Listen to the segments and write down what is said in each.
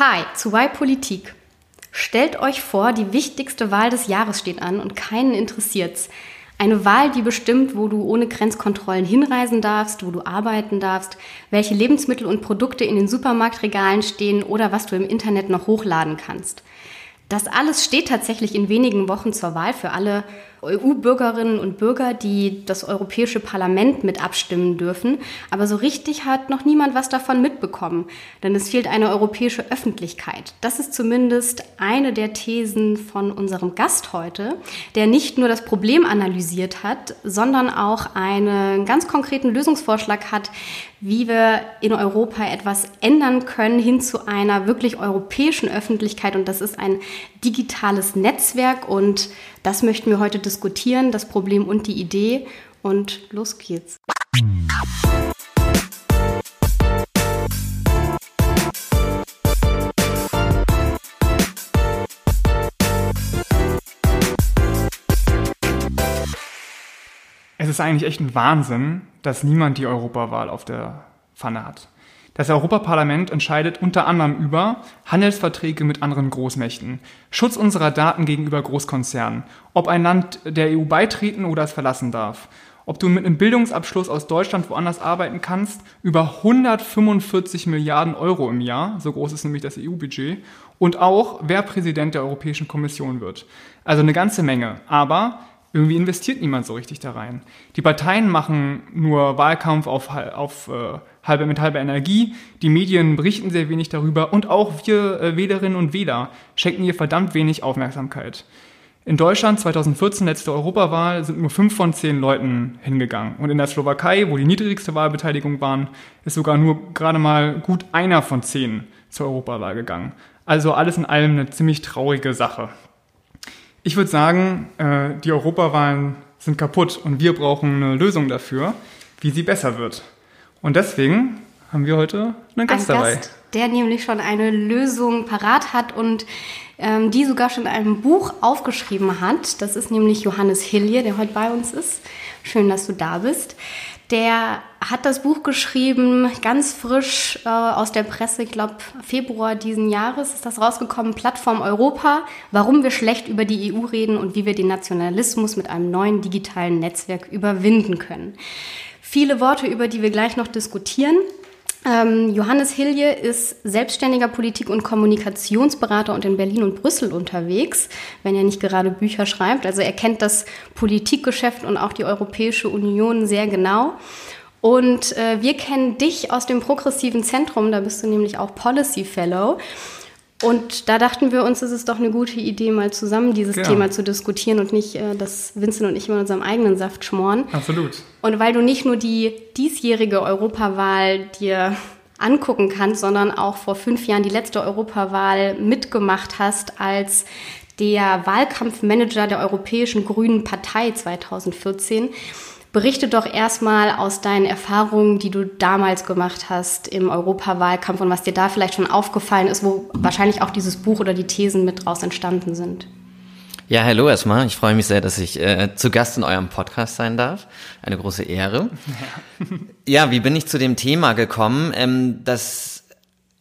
Hi zu Y Politik. Stellt euch vor, die wichtigste Wahl des Jahres steht an und keinen interessiert's. Eine Wahl, die bestimmt, wo du ohne Grenzkontrollen hinreisen darfst, wo du arbeiten darfst, welche Lebensmittel und Produkte in den Supermarktregalen stehen oder was du im Internet noch hochladen kannst. Das alles steht tatsächlich in wenigen Wochen zur Wahl für alle EU-Bürgerinnen und Bürger, die das Europäische Parlament mit abstimmen dürfen. Aber so richtig hat noch niemand was davon mitbekommen, denn es fehlt eine europäische Öffentlichkeit. Das ist zumindest eine der Thesen von unserem Gast heute, der nicht nur das Problem analysiert hat, sondern auch einen ganz konkreten Lösungsvorschlag hat, wie wir in Europa etwas ändern können hin zu einer wirklich europäischen Öffentlichkeit. Und das ist ein digitales Netzwerk und das möchten wir heute diskutieren, das Problem und die Idee. Und los geht's. Es ist eigentlich echt ein Wahnsinn, dass niemand die Europawahl auf der Pfanne hat. Das Europaparlament entscheidet unter anderem über Handelsverträge mit anderen Großmächten, Schutz unserer Daten gegenüber Großkonzernen, ob ein Land der EU beitreten oder es verlassen darf, ob du mit einem Bildungsabschluss aus Deutschland woanders arbeiten kannst, über 145 Milliarden Euro im Jahr, so groß ist nämlich das EU-Budget, und auch, wer Präsident der Europäischen Kommission wird. Also eine ganze Menge. Aber irgendwie investiert niemand so richtig da rein. Die Parteien machen nur Wahlkampf auf, auf äh, halbe, mit halber Energie, die Medien berichten sehr wenig darüber und auch wir äh, Wählerinnen und Wähler schenken ihr verdammt wenig Aufmerksamkeit. In Deutschland 2014, letzte Europawahl, sind nur fünf von zehn Leuten hingegangen. Und in der Slowakei, wo die niedrigste Wahlbeteiligung waren, ist sogar nur gerade mal gut einer von zehn zur Europawahl gegangen. Also alles in allem eine ziemlich traurige Sache. Ich würde sagen, äh, die Europawahlen sind kaputt und wir brauchen eine Lösung dafür, wie sie besser wird. Und deswegen haben wir heute einen Gast Ein dabei. Gast, der nämlich schon eine Lösung parat hat und ähm, die sogar schon in einem Buch aufgeschrieben hat. Das ist nämlich Johannes Hilje, der heute bei uns ist. Schön, dass du da bist. Der hat das Buch geschrieben, ganz frisch äh, aus der Presse, ich glaube Februar diesen Jahres ist das rausgekommen, Plattform Europa, warum wir schlecht über die EU reden und wie wir den Nationalismus mit einem neuen digitalen Netzwerk überwinden können. Viele Worte, über die wir gleich noch diskutieren. Ähm, Johannes Hilje ist selbstständiger Politik- und Kommunikationsberater und in Berlin und Brüssel unterwegs, wenn er nicht gerade Bücher schreibt. Also er kennt das Politikgeschäft und auch die Europäische Union sehr genau. Und äh, wir kennen dich aus dem Progressiven Zentrum, da bist du nämlich auch Policy Fellow. Und da dachten wir uns, es ist doch eine gute Idee, mal zusammen dieses genau. Thema zu diskutieren und nicht, äh, dass Vincent und ich in unserem eigenen Saft schmoren. Absolut. Und weil du nicht nur die diesjährige Europawahl dir angucken kannst, sondern auch vor fünf Jahren die letzte Europawahl mitgemacht hast als der Wahlkampfmanager der Europäischen Grünen Partei 2014 Berichte doch erstmal aus deinen Erfahrungen, die du damals gemacht hast im Europawahlkampf und was dir da vielleicht schon aufgefallen ist, wo wahrscheinlich auch dieses Buch oder die Thesen mit draus entstanden sind. Ja, hallo erstmal. Ich freue mich sehr, dass ich äh, zu Gast in eurem Podcast sein darf. Eine große Ehre. Ja, wie bin ich zu dem Thema gekommen? Ähm, das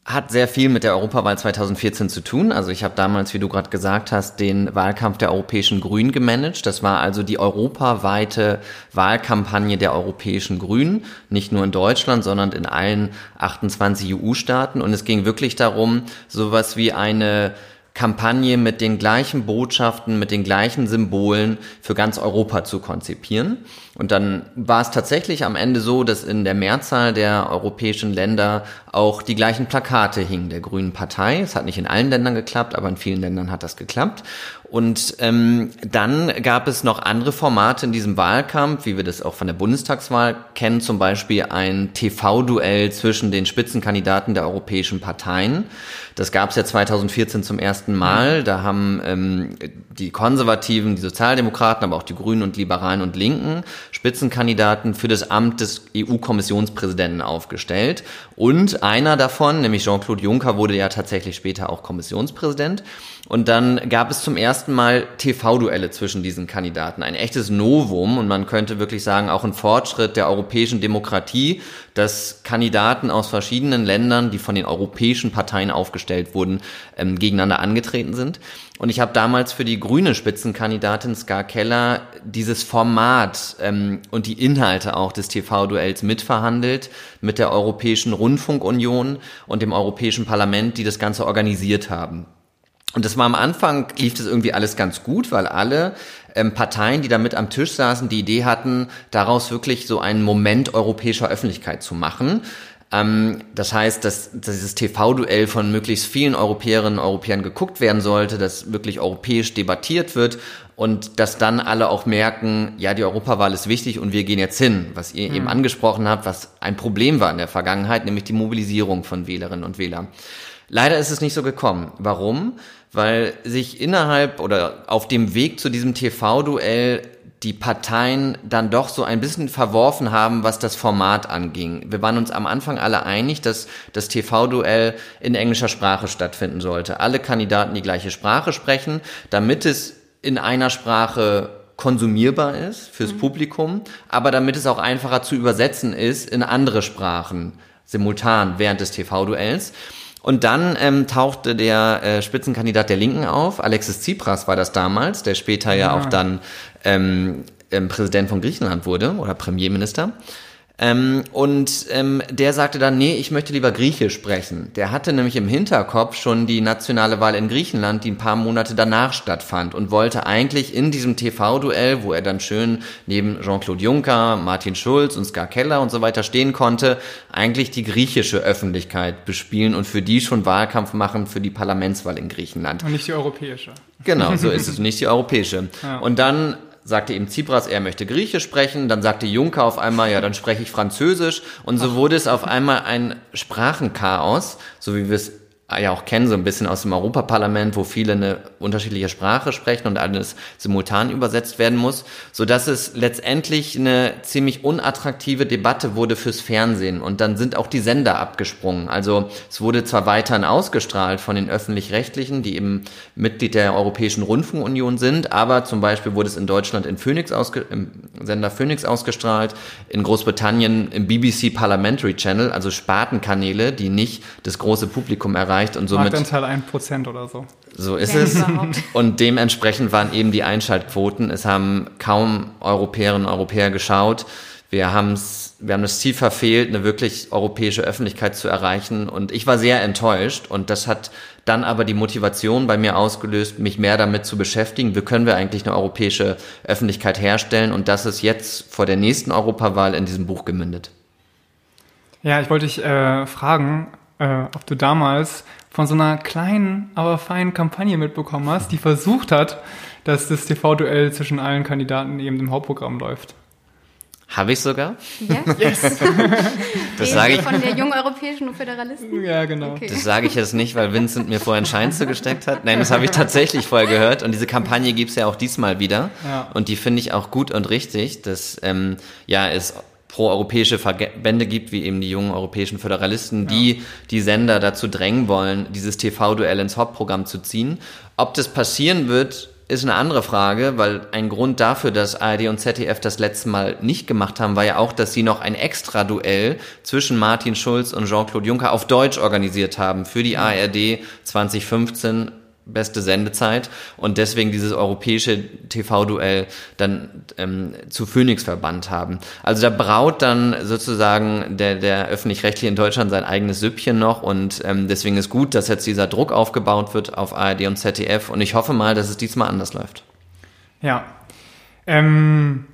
hat sehr viel mit der Europawahl 2014 zu tun. Also ich habe damals, wie du gerade gesagt hast, den Wahlkampf der Europäischen Grünen gemanagt. Das war also die europaweite Wahlkampagne der Europäischen Grünen, nicht nur in Deutschland, sondern in allen 28 EU-Staaten. Und es ging wirklich darum, sowas wie eine Kampagne mit den gleichen Botschaften, mit den gleichen Symbolen für ganz Europa zu konzipieren. Und dann war es tatsächlich am Ende so, dass in der Mehrzahl der europäischen Länder auch die gleichen Plakate hingen der Grünen Partei. Es hat nicht in allen Ländern geklappt, aber in vielen Ländern hat das geklappt. Und ähm, dann gab es noch andere Formate in diesem Wahlkampf, wie wir das auch von der Bundestagswahl kennen, zum Beispiel ein TV-Duell zwischen den Spitzenkandidaten der europäischen Parteien. Das gab es ja 2014 zum ersten Mal. Da haben ähm, die Konservativen, die Sozialdemokraten, aber auch die Grünen und Liberalen und Linken Spitzenkandidaten für das Amt des EU-Kommissionspräsidenten aufgestellt. Und einer davon, nämlich Jean-Claude Juncker, wurde ja tatsächlich später auch Kommissionspräsident. Und dann gab es zum ersten Mal TV-Duelle zwischen diesen Kandidaten. Ein echtes Novum und man könnte wirklich sagen, auch ein Fortschritt der europäischen Demokratie, dass Kandidaten aus verschiedenen Ländern, die von den europäischen Parteien aufgestellt wurden, ähm, gegeneinander angetreten sind. Und ich habe damals für die grüne Spitzenkandidatin Ska Keller dieses Format ähm, und die Inhalte auch des TV-Duells mitverhandelt mit der Europäischen Rundfunkunion und dem Europäischen Parlament, die das Ganze organisiert haben. Und das war am Anfang, lief das irgendwie alles ganz gut, weil alle ähm, Parteien, die da mit am Tisch saßen, die Idee hatten, daraus wirklich so einen Moment europäischer Öffentlichkeit zu machen. Ähm, das heißt, dass, dass dieses TV-Duell von möglichst vielen Europäerinnen und Europäern geguckt werden sollte, dass wirklich europäisch debattiert wird und dass dann alle auch merken, ja, die Europawahl ist wichtig und wir gehen jetzt hin, was ihr mhm. eben angesprochen habt, was ein Problem war in der Vergangenheit, nämlich die Mobilisierung von Wählerinnen und Wählern. Leider ist es nicht so gekommen. Warum? Weil sich innerhalb oder auf dem Weg zu diesem TV-Duell die Parteien dann doch so ein bisschen verworfen haben, was das Format anging. Wir waren uns am Anfang alle einig, dass das TV-Duell in englischer Sprache stattfinden sollte. Alle Kandidaten die gleiche Sprache sprechen, damit es in einer Sprache konsumierbar ist fürs mhm. Publikum, aber damit es auch einfacher zu übersetzen ist in andere Sprachen simultan während des TV-Duells. Und dann ähm, tauchte der äh, Spitzenkandidat der Linken auf, Alexis Tsipras war das damals, der später ja, ja auch dann ähm, ähm, Präsident von Griechenland wurde oder Premierminister. Ähm, und ähm, der sagte dann, nee, ich möchte lieber Griechisch sprechen. Der hatte nämlich im Hinterkopf schon die nationale Wahl in Griechenland, die ein paar Monate danach stattfand und wollte eigentlich in diesem TV-Duell, wo er dann schön neben Jean-Claude Juncker, Martin Schulz und Ska Keller und so weiter stehen konnte, eigentlich die griechische Öffentlichkeit bespielen und für die schon Wahlkampf machen für die Parlamentswahl in Griechenland. Und nicht die europäische. Genau, so ist es, nicht die europäische. Ja. Und dann sagte eben Tsipras, er möchte Griechisch sprechen, dann sagte Juncker auf einmal, ja, dann spreche ich Französisch. Und so wurde es auf einmal ein Sprachenchaos, so wie wir es ja auch kennen, so ein bisschen aus dem Europaparlament, wo viele eine unterschiedliche Sprache sprechen und alles simultan übersetzt werden muss, so dass es letztendlich eine ziemlich unattraktive Debatte wurde fürs Fernsehen und dann sind auch die Sender abgesprungen. Also es wurde zwar weiterhin ausgestrahlt von den öffentlich-rechtlichen, die eben Mitglied der Europäischen Rundfunkunion sind, aber zum Beispiel wurde es in Deutschland in Phoenix ausge im Sender Phoenix ausgestrahlt, in Großbritannien im BBC Parliamentary Channel, also Spartenkanäle, die nicht das große Publikum erreichen erreicht und somit. Marktanteil 1% oder so. So ist Wenn es. Überhaupt. Und dementsprechend waren eben die Einschaltquoten. Es haben kaum Europäerinnen und Europäer geschaut. Wir, haben's, wir haben das Ziel verfehlt, eine wirklich europäische Öffentlichkeit zu erreichen. Und ich war sehr enttäuscht. Und das hat dann aber die Motivation bei mir ausgelöst, mich mehr damit zu beschäftigen. Wie können wir eigentlich eine europäische Öffentlichkeit herstellen? Und das ist jetzt vor der nächsten Europawahl in diesem Buch gemündet. Ja, ich wollte dich äh, fragen, äh, ob du damals von so einer kleinen, aber feinen Kampagne mitbekommen hast, die versucht hat, dass das TV-Duell zwischen allen Kandidaten eben im Hauptprogramm läuft. Habe ich sogar? Ja? Yes. das sage ich von der jungen europäischen Föderalisten. Ja, genau. Okay. Das sage ich jetzt nicht, weil Vincent mir vorher ein Schein zugesteckt hat. Nein, das habe ich tatsächlich vorher gehört. Und diese Kampagne gibt es ja auch diesmal wieder. Ja. Und die finde ich auch gut und richtig. Das ähm, ja, ist pro-europäische Verbände gibt, wie eben die jungen europäischen Föderalisten, die ja. die Sender dazu drängen wollen, dieses TV-Duell ins Hauptprogramm zu ziehen. Ob das passieren wird, ist eine andere Frage, weil ein Grund dafür, dass ARD und ZDF das letzte Mal nicht gemacht haben, war ja auch, dass sie noch ein Extra-Duell zwischen Martin Schulz und Jean-Claude Juncker auf Deutsch organisiert haben für die ARD 2015 beste Sendezeit und deswegen dieses europäische TV-Duell dann ähm, zu Phoenix verbannt haben. Also da braut dann sozusagen der, der öffentlich-rechtliche in Deutschland sein eigenes Süppchen noch und ähm, deswegen ist gut, dass jetzt dieser Druck aufgebaut wird auf ARD und ZDF und ich hoffe mal, dass es diesmal anders läuft. Ja. Ähm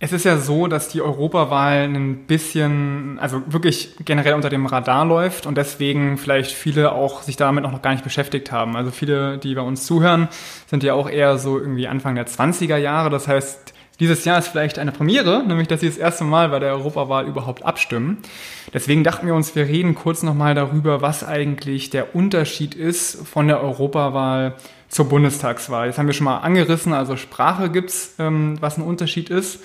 es ist ja so, dass die Europawahl ein bisschen, also wirklich generell unter dem Radar läuft und deswegen vielleicht viele auch sich damit noch gar nicht beschäftigt haben. Also viele, die bei uns zuhören, sind ja auch eher so irgendwie Anfang der 20er Jahre. Das heißt, dieses Jahr ist vielleicht eine Premiere, nämlich dass sie das erste Mal bei der Europawahl überhaupt abstimmen. Deswegen dachten wir uns, wir reden kurz nochmal darüber, was eigentlich der Unterschied ist von der Europawahl zur Bundestagswahl. Jetzt haben wir schon mal angerissen, also Sprache gibt's, ähm, was ein Unterschied ist.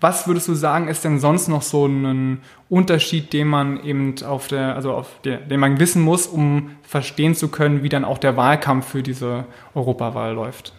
Was würdest du sagen, ist denn sonst noch so ein Unterschied, den man eben auf der, also auf der, den man wissen muss, um verstehen zu können, wie dann auch der Wahlkampf für diese Europawahl läuft?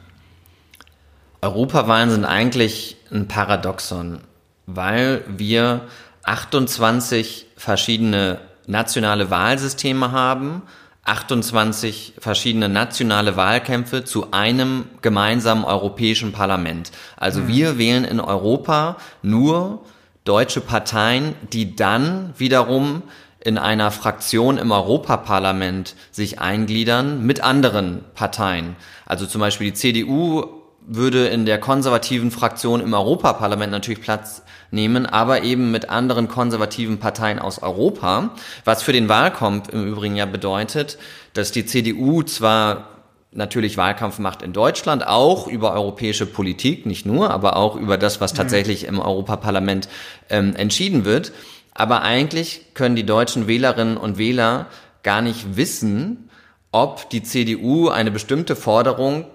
Europawahlen sind eigentlich ein Paradoxon, weil wir 28 verschiedene nationale Wahlsysteme haben, 28 verschiedene nationale Wahlkämpfe zu einem gemeinsamen europäischen Parlament. Also mhm. wir wählen in Europa nur deutsche Parteien, die dann wiederum in einer Fraktion im Europaparlament sich eingliedern mit anderen Parteien. Also zum Beispiel die CDU würde in der konservativen Fraktion im Europaparlament natürlich Platz nehmen, aber eben mit anderen konservativen Parteien aus Europa, was für den Wahlkampf im Übrigen ja bedeutet, dass die CDU zwar natürlich Wahlkampf macht in Deutschland, auch über europäische Politik, nicht nur, aber auch über das, was mhm. tatsächlich im Europaparlament ähm, entschieden wird. Aber eigentlich können die deutschen Wählerinnen und Wähler gar nicht wissen, ob die CDU eine bestimmte Forderung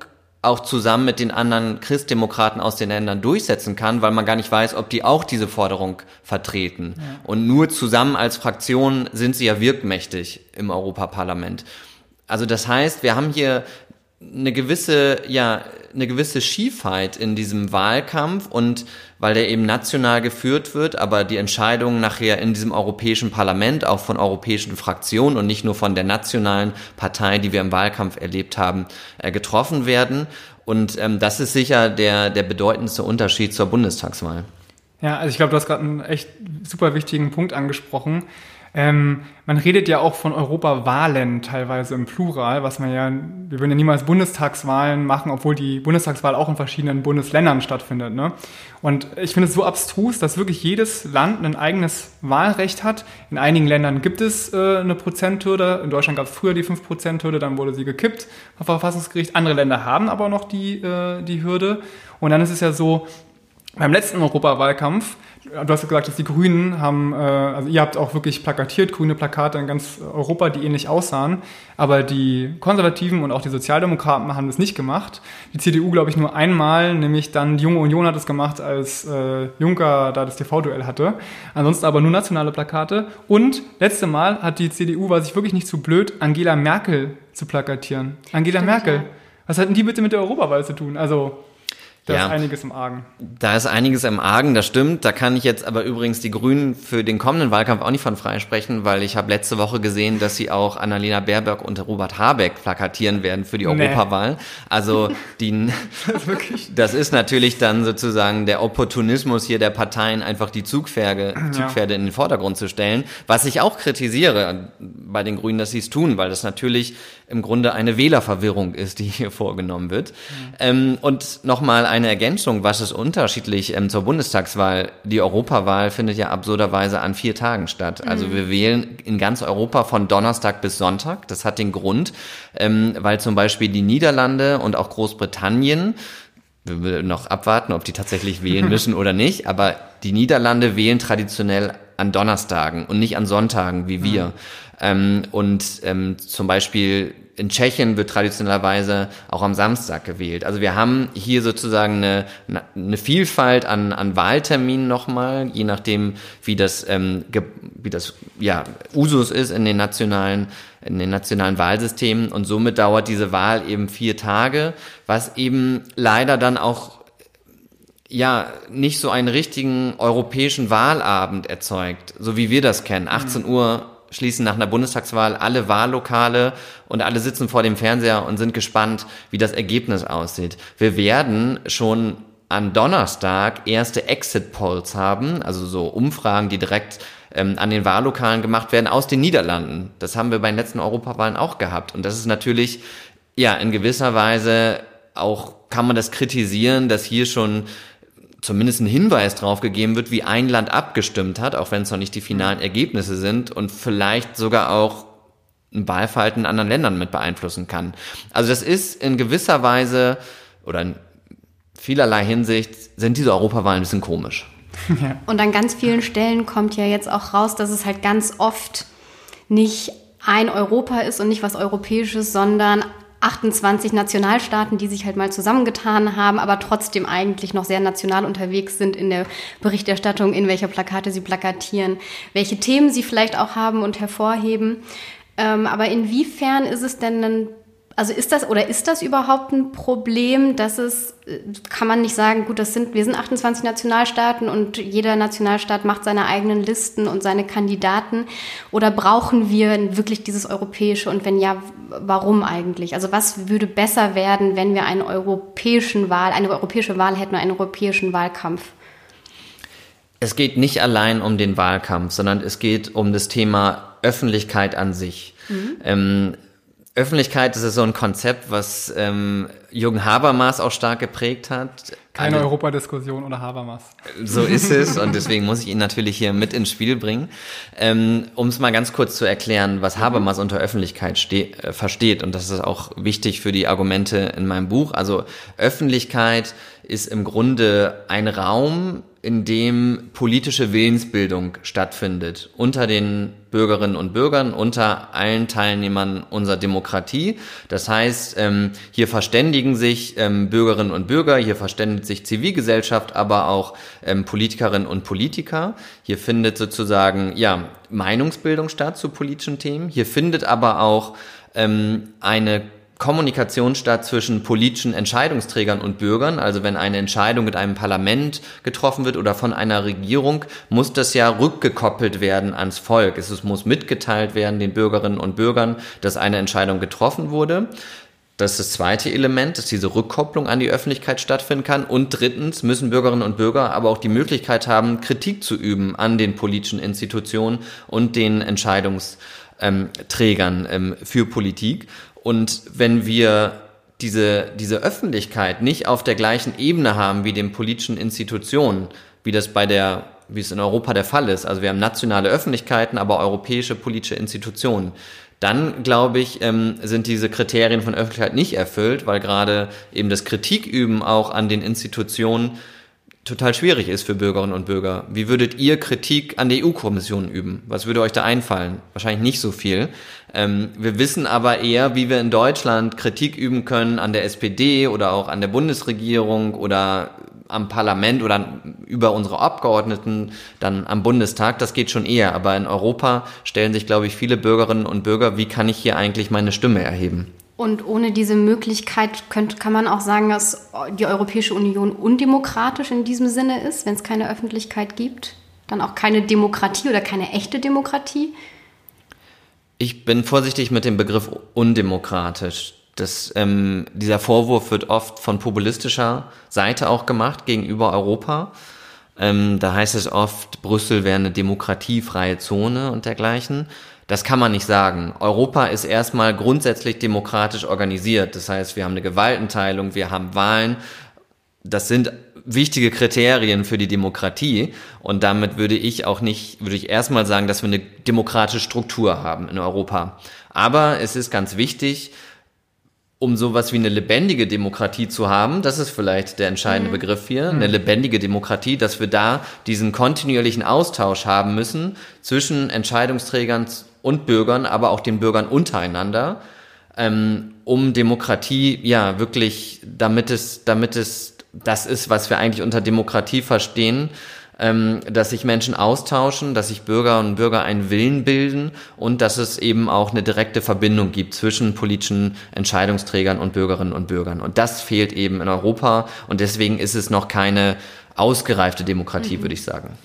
auch zusammen mit den anderen Christdemokraten aus den Ländern durchsetzen kann, weil man gar nicht weiß, ob die auch diese Forderung vertreten. Ja. Und nur zusammen als Fraktion sind sie ja wirkmächtig im Europaparlament. Also das heißt, wir haben hier eine gewisse, ja, eine gewisse Schiefheit in diesem Wahlkampf und weil der eben national geführt wird, aber die Entscheidungen nachher in diesem Europäischen Parlament auch von europäischen Fraktionen und nicht nur von der nationalen Partei, die wir im Wahlkampf erlebt haben, äh, getroffen werden. Und ähm, das ist sicher der, der bedeutendste Unterschied zur Bundestagswahl. Ja, also ich glaube, du hast gerade einen echt super wichtigen Punkt angesprochen. Ähm, man redet ja auch von Europawahlen teilweise im Plural, was man ja, wir würden ja niemals Bundestagswahlen machen, obwohl die Bundestagswahl auch in verschiedenen Bundesländern stattfindet. Ne? Und ich finde es so abstrus, dass wirklich jedes Land ein eigenes Wahlrecht hat. In einigen Ländern gibt es äh, eine Prozenthürde. In Deutschland gab es früher die 5%-Hürde, dann wurde sie gekippt vom Verfassungsgericht. Andere Länder haben aber noch die, äh, die Hürde. Und dann ist es ja so, beim letzten Europawahlkampf Du hast gesagt, dass die Grünen haben, äh, also ihr habt auch wirklich plakatiert, grüne Plakate in ganz Europa, die ähnlich aussahen. Aber die Konservativen und auch die Sozialdemokraten haben das nicht gemacht. Die CDU, glaube ich, nur einmal, nämlich dann die Junge Union hat es gemacht, als äh, Juncker da das TV-Duell hatte. Ansonsten aber nur nationale Plakate. Und letzte Mal hat die CDU, war sich wirklich nicht zu blöd, Angela Merkel zu plakatieren. Angela Stimmt, Merkel. Ja. Was hatten die bitte mit der Europawahl zu tun? Also da ja, ist einiges im Argen. Da ist einiges im Argen, das stimmt. Da kann ich jetzt aber übrigens die Grünen für den kommenden Wahlkampf auch nicht von freisprechen, weil ich habe letzte Woche gesehen, dass sie auch Annalena Baerbock und Robert Habeck plakatieren werden für die nee. Europawahl. Also die, das, ist natürlich dann sozusagen der Opportunismus hier der Parteien, einfach die Zugpferde, Zugpferde ja. in den Vordergrund zu stellen. Was ich auch kritisiere bei den Grünen, dass sie es tun, weil das natürlich im Grunde eine Wählerverwirrung ist, die hier vorgenommen wird. Mhm. Ähm, und nochmal eine Ergänzung, was ist unterschiedlich ähm, zur Bundestagswahl? Die Europawahl findet ja absurderweise an vier Tagen statt. Also mhm. wir wählen in ganz Europa von Donnerstag bis Sonntag. Das hat den Grund, ähm, weil zum Beispiel die Niederlande und auch Großbritannien wir will noch abwarten, ob die tatsächlich wählen müssen oder nicht, aber die Niederlande wählen traditionell an Donnerstagen und nicht an Sonntagen wie wir. Mhm. Ähm, und ähm, zum Beispiel in Tschechien wird traditionellerweise auch am Samstag gewählt. Also wir haben hier sozusagen eine, eine Vielfalt an, an Wahlterminen nochmal, je nachdem, wie das, ähm, wie das ja, Usus ist in den nationalen in den nationalen Wahlsystemen und somit dauert diese Wahl eben vier Tage, was eben leider dann auch ja nicht so einen richtigen europäischen Wahlabend erzeugt, so wie wir das kennen. 18 Uhr schließen nach einer Bundestagswahl alle Wahllokale und alle sitzen vor dem Fernseher und sind gespannt, wie das Ergebnis aussieht. Wir werden schon an Donnerstag erste Exit Polls haben, also so Umfragen, die direkt ähm, an den Wahllokalen gemacht werden aus den Niederlanden. Das haben wir bei den letzten Europawahlen auch gehabt. Und das ist natürlich, ja, in gewisser Weise auch, kann man das kritisieren, dass hier schon zumindest ein Hinweis drauf gegeben wird, wie ein Land abgestimmt hat, auch wenn es noch nicht die finalen mhm. Ergebnisse sind und vielleicht sogar auch ein Wahlverhalten in anderen Ländern mit beeinflussen kann. Also das ist in gewisser Weise oder in vielerlei Hinsicht sind diese Europawahlen ein bisschen komisch. Ja. Und an ganz vielen Stellen kommt ja jetzt auch raus, dass es halt ganz oft nicht ein Europa ist und nicht was Europäisches, sondern 28 Nationalstaaten, die sich halt mal zusammengetan haben, aber trotzdem eigentlich noch sehr national unterwegs sind in der Berichterstattung, in welcher Plakate sie plakatieren, welche Themen sie vielleicht auch haben und hervorheben. Ähm, aber inwiefern ist es denn dann also ist das oder ist das überhaupt ein Problem, dass es, äh, kann man nicht sagen, gut, das sind, wir sind 28 Nationalstaaten und jeder Nationalstaat macht seine eigenen Listen und seine Kandidaten oder brauchen wir wirklich dieses europäische und wenn ja, warum eigentlich? Also was würde besser werden, wenn wir einen europäischen Wahl, eine europäische Wahl hätten, einen europäischen Wahlkampf? Es geht nicht allein um den Wahlkampf, sondern es geht um das Thema Öffentlichkeit an sich. Mhm. Ähm, Öffentlichkeit das ist so ein Konzept, was ähm, Jürgen Habermas auch stark geprägt hat. Keine Alle, Europadiskussion oder Habermas. So ist es und deswegen muss ich ihn natürlich hier mit ins Spiel bringen. Ähm, um es mal ganz kurz zu erklären, was Habermas unter Öffentlichkeit äh, versteht und das ist auch wichtig für die Argumente in meinem Buch. Also Öffentlichkeit ist im Grunde ein Raum, in dem politische Willensbildung stattfindet unter den Bürgerinnen und Bürgern, unter allen Teilnehmern unserer Demokratie. Das heißt, ähm, hier verständigen sich ähm, Bürgerinnen und Bürger, hier verständigt sich Zivilgesellschaft, aber auch ähm, Politikerinnen und Politiker. Hier findet sozusagen ja Meinungsbildung statt zu politischen Themen. Hier findet aber auch eine Kommunikation statt zwischen politischen Entscheidungsträgern und Bürgern. Also wenn eine Entscheidung mit einem Parlament getroffen wird oder von einer Regierung, muss das ja rückgekoppelt werden ans Volk. Es muss mitgeteilt werden den Bürgerinnen und Bürgern, dass eine Entscheidung getroffen wurde. Das ist das zweite Element, dass diese Rückkopplung an die Öffentlichkeit stattfinden kann. Und drittens müssen Bürgerinnen und Bürger aber auch die Möglichkeit haben, Kritik zu üben an den politischen Institutionen und den Entscheidungsträgern ähm, für Politik. Und wenn wir diese, diese Öffentlichkeit nicht auf der gleichen Ebene haben wie den politischen Institutionen, wie das bei der, wie es in Europa der Fall ist, also wir haben nationale Öffentlichkeiten, aber europäische politische Institutionen, dann glaube ich, ähm, sind diese Kriterien von Öffentlichkeit nicht erfüllt, weil gerade eben das Kritiküben auch an den Institutionen total schwierig ist für Bürgerinnen und Bürger. Wie würdet ihr Kritik an der EU-Kommission üben? Was würde euch da einfallen? Wahrscheinlich nicht so viel. Ähm, wir wissen aber eher, wie wir in Deutschland Kritik üben können an der SPD oder auch an der Bundesregierung oder am Parlament oder über unsere Abgeordneten dann am Bundestag. Das geht schon eher. Aber in Europa stellen sich, glaube ich, viele Bürgerinnen und Bürger, wie kann ich hier eigentlich meine Stimme erheben? Und ohne diese Möglichkeit könnte, kann man auch sagen, dass die Europäische Union undemokratisch in diesem Sinne ist, wenn es keine Öffentlichkeit gibt. Dann auch keine Demokratie oder keine echte Demokratie. Ich bin vorsichtig mit dem Begriff undemokratisch. Das, ähm, dieser Vorwurf wird oft von populistischer Seite auch gemacht gegenüber Europa. Ähm, da heißt es oft, Brüssel wäre eine demokratiefreie Zone und dergleichen. Das kann man nicht sagen. Europa ist erstmal grundsätzlich demokratisch organisiert. Das heißt, wir haben eine Gewaltenteilung, wir haben Wahlen. Das sind wichtige Kriterien für die Demokratie. Und damit würde ich auch nicht, würde ich erstmal sagen, dass wir eine demokratische Struktur haben in Europa. Aber es ist ganz wichtig, um sowas wie eine lebendige Demokratie zu haben, das ist vielleicht der entscheidende mhm. Begriff hier, eine mhm. lebendige Demokratie, dass wir da diesen kontinuierlichen Austausch haben müssen zwischen Entscheidungsträgern und Bürgern, aber auch den Bürgern untereinander, ähm, um Demokratie, ja, wirklich, damit es, damit es das ist, was wir eigentlich unter Demokratie verstehen, ähm, dass sich Menschen austauschen, dass sich Bürger und Bürger einen Willen bilden und dass es eben auch eine direkte Verbindung gibt zwischen politischen Entscheidungsträgern und Bürgerinnen und Bürgern. Und das fehlt eben in Europa und deswegen ist es noch keine ausgereifte Demokratie, mhm. würde ich sagen.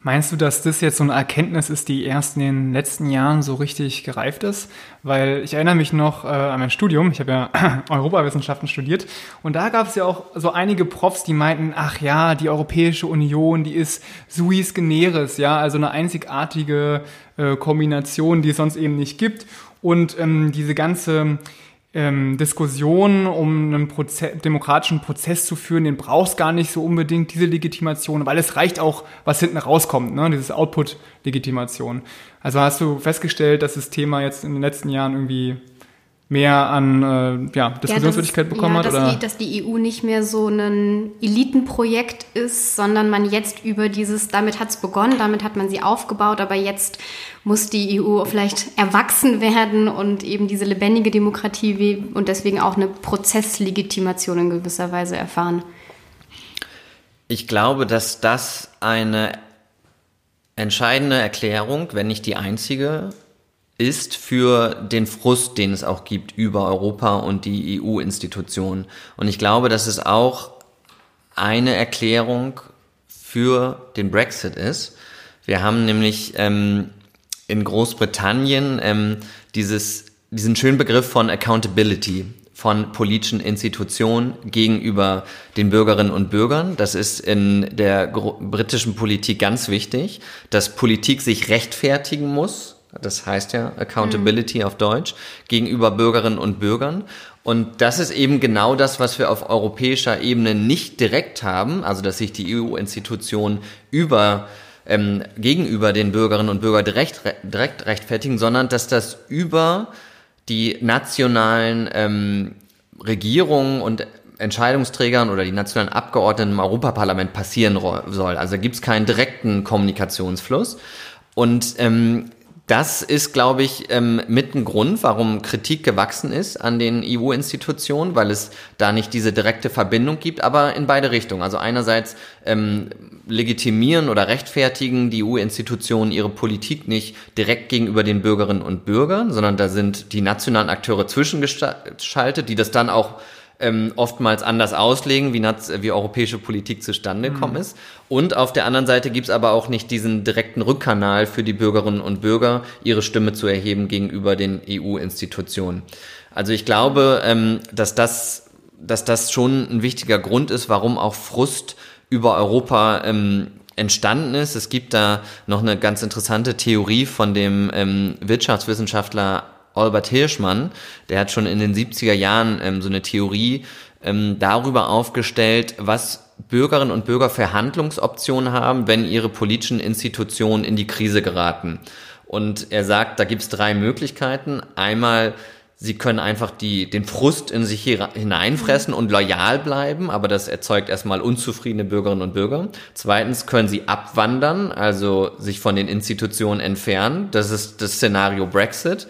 Meinst du, dass das jetzt so eine Erkenntnis ist, die erst in den letzten Jahren so richtig gereift ist? Weil ich erinnere mich noch äh, an mein Studium, ich habe ja Europawissenschaften studiert und da gab es ja auch so einige Profs, die meinten, ach ja, die Europäische Union, die ist suis generis, ja, also eine einzigartige äh, Kombination, die es sonst eben nicht gibt. Und ähm, diese ganze ähm, Diskussion, um einen Proze demokratischen Prozess zu führen, den brauchst gar nicht so unbedingt, diese Legitimation, weil es reicht auch, was hinten rauskommt, ne? dieses Output-Legitimation. Also hast du festgestellt, dass das Thema jetzt in den letzten Jahren irgendwie mehr an äh, ja, Diskussionswürdigkeit ja, bekommen ja, hat? Dass oder? Die, dass die EU nicht mehr so ein Elitenprojekt ist, sondern man jetzt über dieses, damit hat es begonnen, damit hat man sie aufgebaut, aber jetzt muss die EU vielleicht erwachsen werden und eben diese lebendige Demokratie und deswegen auch eine Prozesslegitimation in gewisser Weise erfahren. Ich glaube, dass das eine entscheidende Erklärung, wenn nicht die einzige ist für den Frust, den es auch gibt über Europa und die EU-Institutionen. Und ich glaube, dass es auch eine Erklärung für den Brexit ist. Wir haben nämlich ähm, in Großbritannien ähm, dieses, diesen schönen Begriff von Accountability von politischen Institutionen gegenüber den Bürgerinnen und Bürgern. Das ist in der britischen Politik ganz wichtig, dass Politik sich rechtfertigen muss das heißt ja Accountability mhm. auf Deutsch, gegenüber Bürgerinnen und Bürgern. Und das ist eben genau das, was wir auf europäischer Ebene nicht direkt haben, also dass sich die EU-Institutionen über ähm, gegenüber den Bürgerinnen und Bürgern direkt, direkt rechtfertigen, sondern dass das über die nationalen ähm, Regierungen und Entscheidungsträgern oder die nationalen Abgeordneten im Europaparlament passieren soll. Also gibt es keinen direkten Kommunikationsfluss. Und ähm, das ist, glaube ich, ähm, mit ein Grund, warum Kritik gewachsen ist an den EU-Institutionen, weil es da nicht diese direkte Verbindung gibt, aber in beide Richtungen. Also einerseits ähm, legitimieren oder rechtfertigen die EU-Institutionen ihre Politik nicht direkt gegenüber den Bürgerinnen und Bürgern, sondern da sind die nationalen Akteure zwischengeschaltet, die das dann auch ähm, oftmals anders auslegen, wie, wie europäische Politik zustande gekommen mhm. ist. Und auf der anderen Seite gibt's aber auch nicht diesen direkten Rückkanal für die Bürgerinnen und Bürger, ihre Stimme zu erheben gegenüber den EU-Institutionen. Also ich glaube, ähm, dass das dass das schon ein wichtiger Grund ist, warum auch Frust über Europa ähm, entstanden ist. Es gibt da noch eine ganz interessante Theorie von dem ähm, Wirtschaftswissenschaftler Albert Hirschmann, der hat schon in den 70er Jahren ähm, so eine Theorie ähm, darüber aufgestellt, was Bürgerinnen und Bürger für Handlungsoptionen haben, wenn ihre politischen Institutionen in die Krise geraten. Und er sagt, da gibt es drei Möglichkeiten. Einmal, sie können einfach die, den Frust in sich hineinfressen und loyal bleiben, aber das erzeugt erstmal unzufriedene Bürgerinnen und Bürger. Zweitens können sie abwandern, also sich von den Institutionen entfernen. Das ist das Szenario Brexit.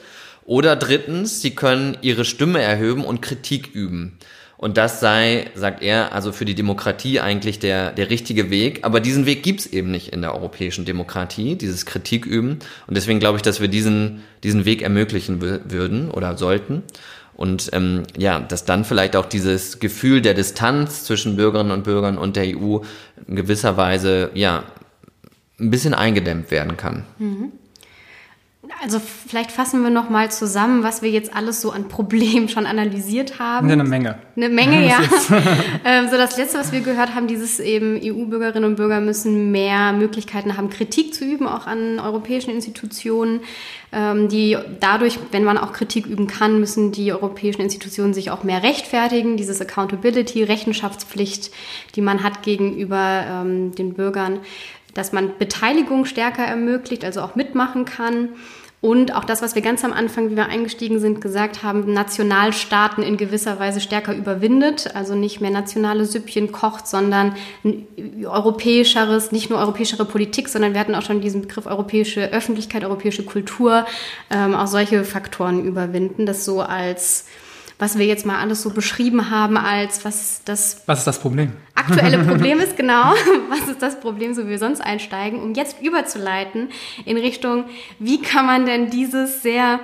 Oder drittens, sie können ihre Stimme erhöhen und Kritik üben. Und das sei, sagt er, also für die Demokratie eigentlich der, der richtige Weg. Aber diesen Weg gibt's eben nicht in der europäischen Demokratie, dieses Kritik üben. Und deswegen glaube ich, dass wir diesen, diesen Weg ermöglichen würden oder sollten. Und ähm, ja, dass dann vielleicht auch dieses Gefühl der Distanz zwischen Bürgerinnen und Bürgern und der EU in gewisser Weise ja ein bisschen eingedämmt werden kann. Mhm. Also vielleicht fassen wir noch mal zusammen, was wir jetzt alles so an Problemen schon analysiert haben. Eine Menge. Eine Menge, ja. ähm, so das letzte, was wir gehört haben, dieses eben EU-Bürgerinnen und Bürger müssen mehr Möglichkeiten haben, Kritik zu üben, auch an europäischen Institutionen. Ähm, die dadurch, wenn man auch Kritik üben kann, müssen die europäischen Institutionen sich auch mehr rechtfertigen. Dieses Accountability, Rechenschaftspflicht, die man hat gegenüber ähm, den Bürgern dass man Beteiligung stärker ermöglicht, also auch mitmachen kann. Und auch das, was wir ganz am Anfang, wie wir eingestiegen sind, gesagt haben, Nationalstaaten in gewisser Weise stärker überwindet, also nicht mehr nationale Süppchen kocht, sondern ein europäischeres, nicht nur europäischere Politik, sondern wir hatten auch schon diesen Begriff europäische Öffentlichkeit, europäische Kultur, ähm, auch solche Faktoren überwinden, das so als was wir jetzt mal alles so beschrieben haben als was das was ist das Problem? aktuelle Problem ist genau was ist das Problem so wie wir sonst einsteigen um jetzt überzuleiten in Richtung wie kann man denn dieses sehr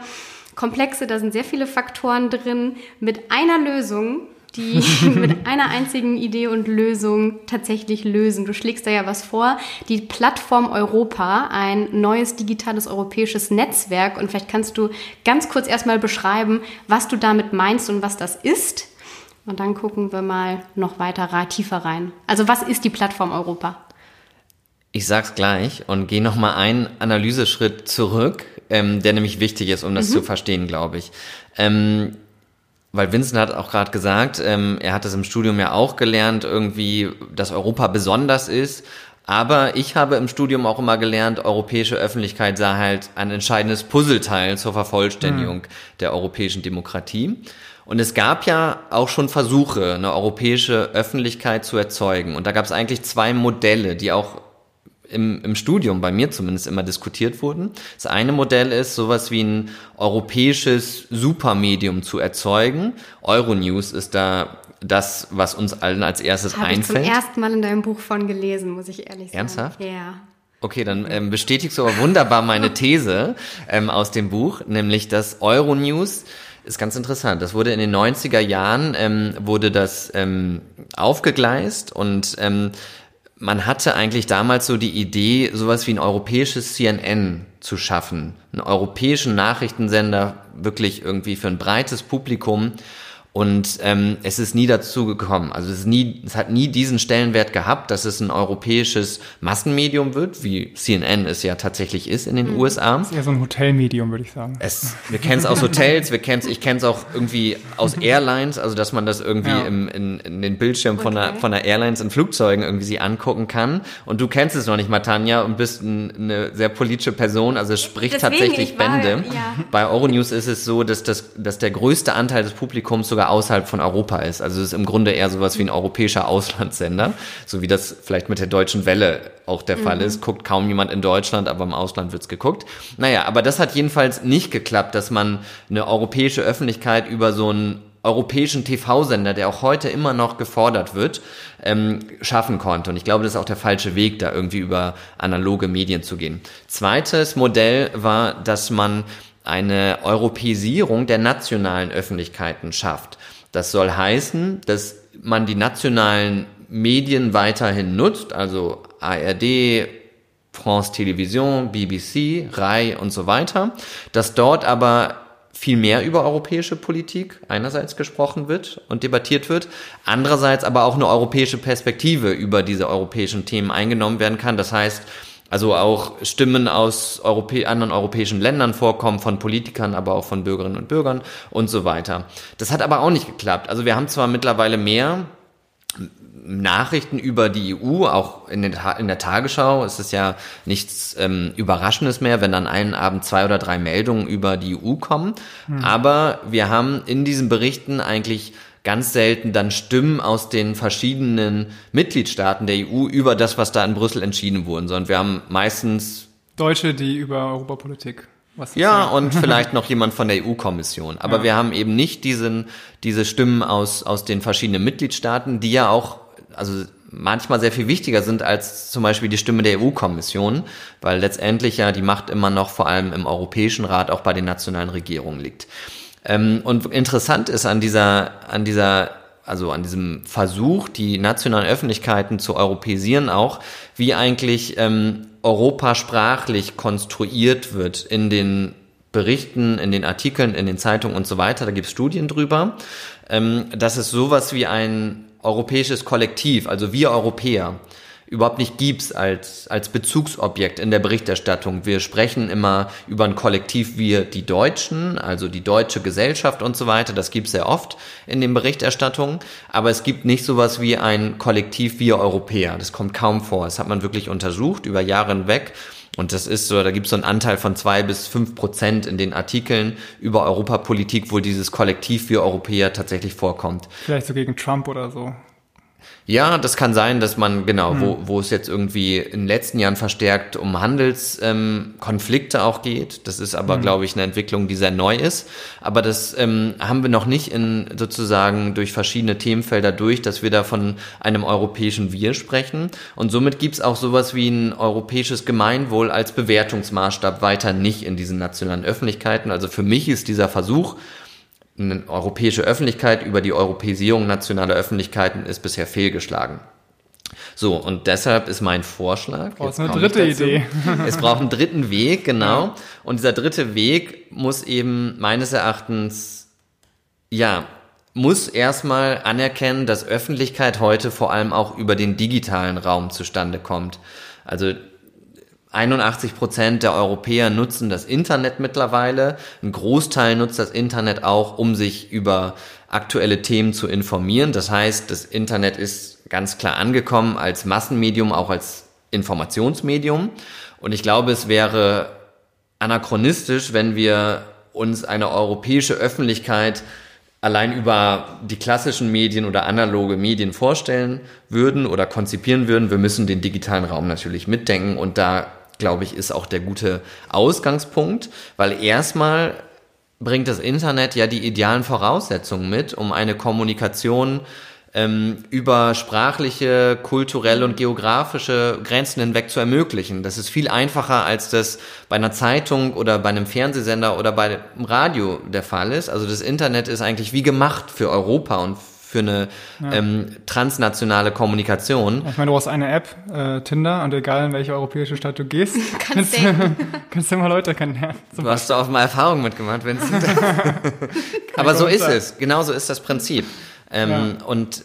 komplexe da sind sehr viele Faktoren drin mit einer Lösung die mit einer einzigen Idee und Lösung tatsächlich lösen. Du schlägst da ja was vor. Die Plattform Europa, ein neues digitales europäisches Netzwerk. Und vielleicht kannst du ganz kurz erstmal beschreiben, was du damit meinst und was das ist. Und dann gucken wir mal noch weiter tiefer rein. Also was ist die Plattform Europa? Ich sag's gleich und gehe noch mal einen Analyseschritt zurück, ähm, der nämlich wichtig ist, um das mhm. zu verstehen, glaube ich. Ähm, weil Vincent hat auch gerade gesagt, ähm, er hat es im Studium ja auch gelernt, irgendwie, dass Europa besonders ist. Aber ich habe im Studium auch immer gelernt, europäische Öffentlichkeit sei halt ein entscheidendes Puzzleteil zur Vervollständigung mhm. der europäischen Demokratie. Und es gab ja auch schon Versuche, eine europäische Öffentlichkeit zu erzeugen. Und da gab es eigentlich zwei Modelle, die auch im, im Studium bei mir zumindest immer diskutiert wurden. Das eine Modell ist, sowas wie ein europäisches Supermedium zu erzeugen. Euronews ist da das, was uns allen als erstes Habe einfällt. Ich zum ersten Mal in deinem Buch von gelesen, muss ich ehrlich sagen. Ernsthaft? Ja. Okay, dann ähm, bestätigst du aber wunderbar meine These ähm, aus dem Buch, nämlich dass Euronews ist ganz interessant. Das wurde in den 90er Jahren, ähm, wurde das ähm, aufgegleist und ähm, man hatte eigentlich damals so die Idee, sowas wie ein europäisches CNN zu schaffen. Einen europäischen Nachrichtensender wirklich irgendwie für ein breites Publikum und ähm, es ist nie dazu gekommen. Also es, ist nie, es hat nie diesen Stellenwert gehabt, dass es ein europäisches Massenmedium wird, wie CNN es ja tatsächlich ist in den mhm. USA. Das ist eher so ein Hotelmedium, würde ich sagen. Es, wir kennen es aus Hotels, wir kennen's, ich kenne es auch irgendwie aus Airlines, also dass man das irgendwie ja. im, in, in den Bildschirm von, einer, von einer Airlines in Flugzeugen irgendwie sie angucken kann. Und du kennst es noch nicht, Matanja, und bist ein, eine sehr politische Person, also es spricht Deswegen, tatsächlich Bände. Ja. Bei Euronews ist es so, dass, das, dass der größte Anteil des Publikums sogar sogar außerhalb von Europa ist. Also es ist im Grunde eher sowas wie ein europäischer Auslandssender, so wie das vielleicht mit der deutschen Welle auch der Fall mhm. ist. Guckt kaum jemand in Deutschland, aber im Ausland wird's geguckt. Naja, aber das hat jedenfalls nicht geklappt, dass man eine europäische Öffentlichkeit über so einen europäischen TV-Sender, der auch heute immer noch gefordert wird, ähm, schaffen konnte. Und ich glaube, das ist auch der falsche Weg, da irgendwie über analoge Medien zu gehen. Zweites Modell war, dass man eine Europäisierung der nationalen Öffentlichkeiten schafft. Das soll heißen, dass man die nationalen Medien weiterhin nutzt, also ARD, France Television, BBC, RAI und so weiter, dass dort aber viel mehr über europäische Politik einerseits gesprochen wird und debattiert wird, andererseits aber auch eine europäische Perspektive über diese europäischen Themen eingenommen werden kann. Das heißt, also auch Stimmen aus Europä anderen europäischen Ländern vorkommen, von Politikern, aber auch von Bürgerinnen und Bürgern und so weiter. Das hat aber auch nicht geklappt. Also wir haben zwar mittlerweile mehr Nachrichten über die EU, auch in, den, in der Tagesschau ist es ja nichts ähm, Überraschendes mehr, wenn dann einen Abend zwei oder drei Meldungen über die EU kommen. Hm. Aber wir haben in diesen Berichten eigentlich ganz selten dann Stimmen aus den verschiedenen Mitgliedstaaten der EU über das, was da in Brüssel entschieden wurde, sondern wir haben meistens Deutsche, die über Europapolitik was ja, und vielleicht noch jemand von der EU-Kommission. Aber ja. wir haben eben nicht diesen, diese Stimmen aus, aus den verschiedenen Mitgliedstaaten, die ja auch, also manchmal sehr viel wichtiger sind als zum Beispiel die Stimme der EU-Kommission, weil letztendlich ja die Macht immer noch vor allem im Europäischen Rat auch bei den nationalen Regierungen liegt. Ähm, und interessant ist an dieser, an dieser, also an diesem Versuch, die nationalen Öffentlichkeiten zu europäisieren auch, wie eigentlich ähm, Europa sprachlich konstruiert wird in den Berichten, in den Artikeln, in den Zeitungen und so weiter. Da gibt es Studien drüber. Ähm, dass es sowas wie ein europäisches Kollektiv, also wir Europäer, überhaupt nicht gibt's als, als Bezugsobjekt in der Berichterstattung. Wir sprechen immer über ein Kollektiv wir die Deutschen, also die deutsche Gesellschaft und so weiter. Das gibt's sehr oft in den Berichterstattungen. Aber es gibt nicht sowas wie ein Kollektiv wir Europäer. Das kommt kaum vor. Das hat man wirklich untersucht über Jahre hinweg. Und das ist so, da gibt es so einen Anteil von zwei bis fünf Prozent in den Artikeln über Europapolitik, wo dieses Kollektiv für Europäer tatsächlich vorkommt. Vielleicht so gegen Trump oder so. Ja, das kann sein, dass man, genau, hm. wo, wo es jetzt irgendwie in den letzten Jahren verstärkt um Handelskonflikte ähm, auch geht. Das ist aber, hm. glaube ich, eine Entwicklung, die sehr neu ist. Aber das ähm, haben wir noch nicht in sozusagen durch verschiedene Themenfelder durch, dass wir da von einem europäischen Wir sprechen. Und somit gibt's auch sowas wie ein europäisches Gemeinwohl als Bewertungsmaßstab weiter nicht in diesen nationalen Öffentlichkeiten. Also für mich ist dieser Versuch, eine europäische Öffentlichkeit über die Europäisierung nationaler Öffentlichkeiten ist bisher fehlgeschlagen. So, und deshalb ist mein Vorschlag. Braucht eine dritte Idee. es braucht einen dritten Weg, genau. Ja. Und dieser dritte Weg muss eben meines Erachtens, ja, muss erstmal anerkennen, dass Öffentlichkeit heute vor allem auch über den digitalen Raum zustande kommt. Also 81 Prozent der Europäer nutzen das Internet mittlerweile. Ein Großteil nutzt das Internet auch, um sich über aktuelle Themen zu informieren. Das heißt, das Internet ist ganz klar angekommen als Massenmedium, auch als Informationsmedium. Und ich glaube, es wäre anachronistisch, wenn wir uns eine europäische Öffentlichkeit allein über die klassischen Medien oder analoge Medien vorstellen würden oder konzipieren würden. Wir müssen den digitalen Raum natürlich mitdenken und da glaube ich, ist auch der gute Ausgangspunkt, weil erstmal bringt das Internet ja die idealen Voraussetzungen mit, um eine Kommunikation ähm, über sprachliche, kulturelle und geografische Grenzen hinweg zu ermöglichen. Das ist viel einfacher, als das bei einer Zeitung oder bei einem Fernsehsender oder bei einem Radio der Fall ist. Also das Internet ist eigentlich wie gemacht für Europa und für eine ja. ähm, transnationale Kommunikation. Ich meine, du hast eine App, äh, Tinder, und egal in welche europäische Stadt du gehst, kannst, du, kannst du immer Leute kennenlernen. Du hast du auch mal Erfahrungen mitgemacht, Vincent. Aber so ist es. Genau so ist das Prinzip. Ähm, ja. Und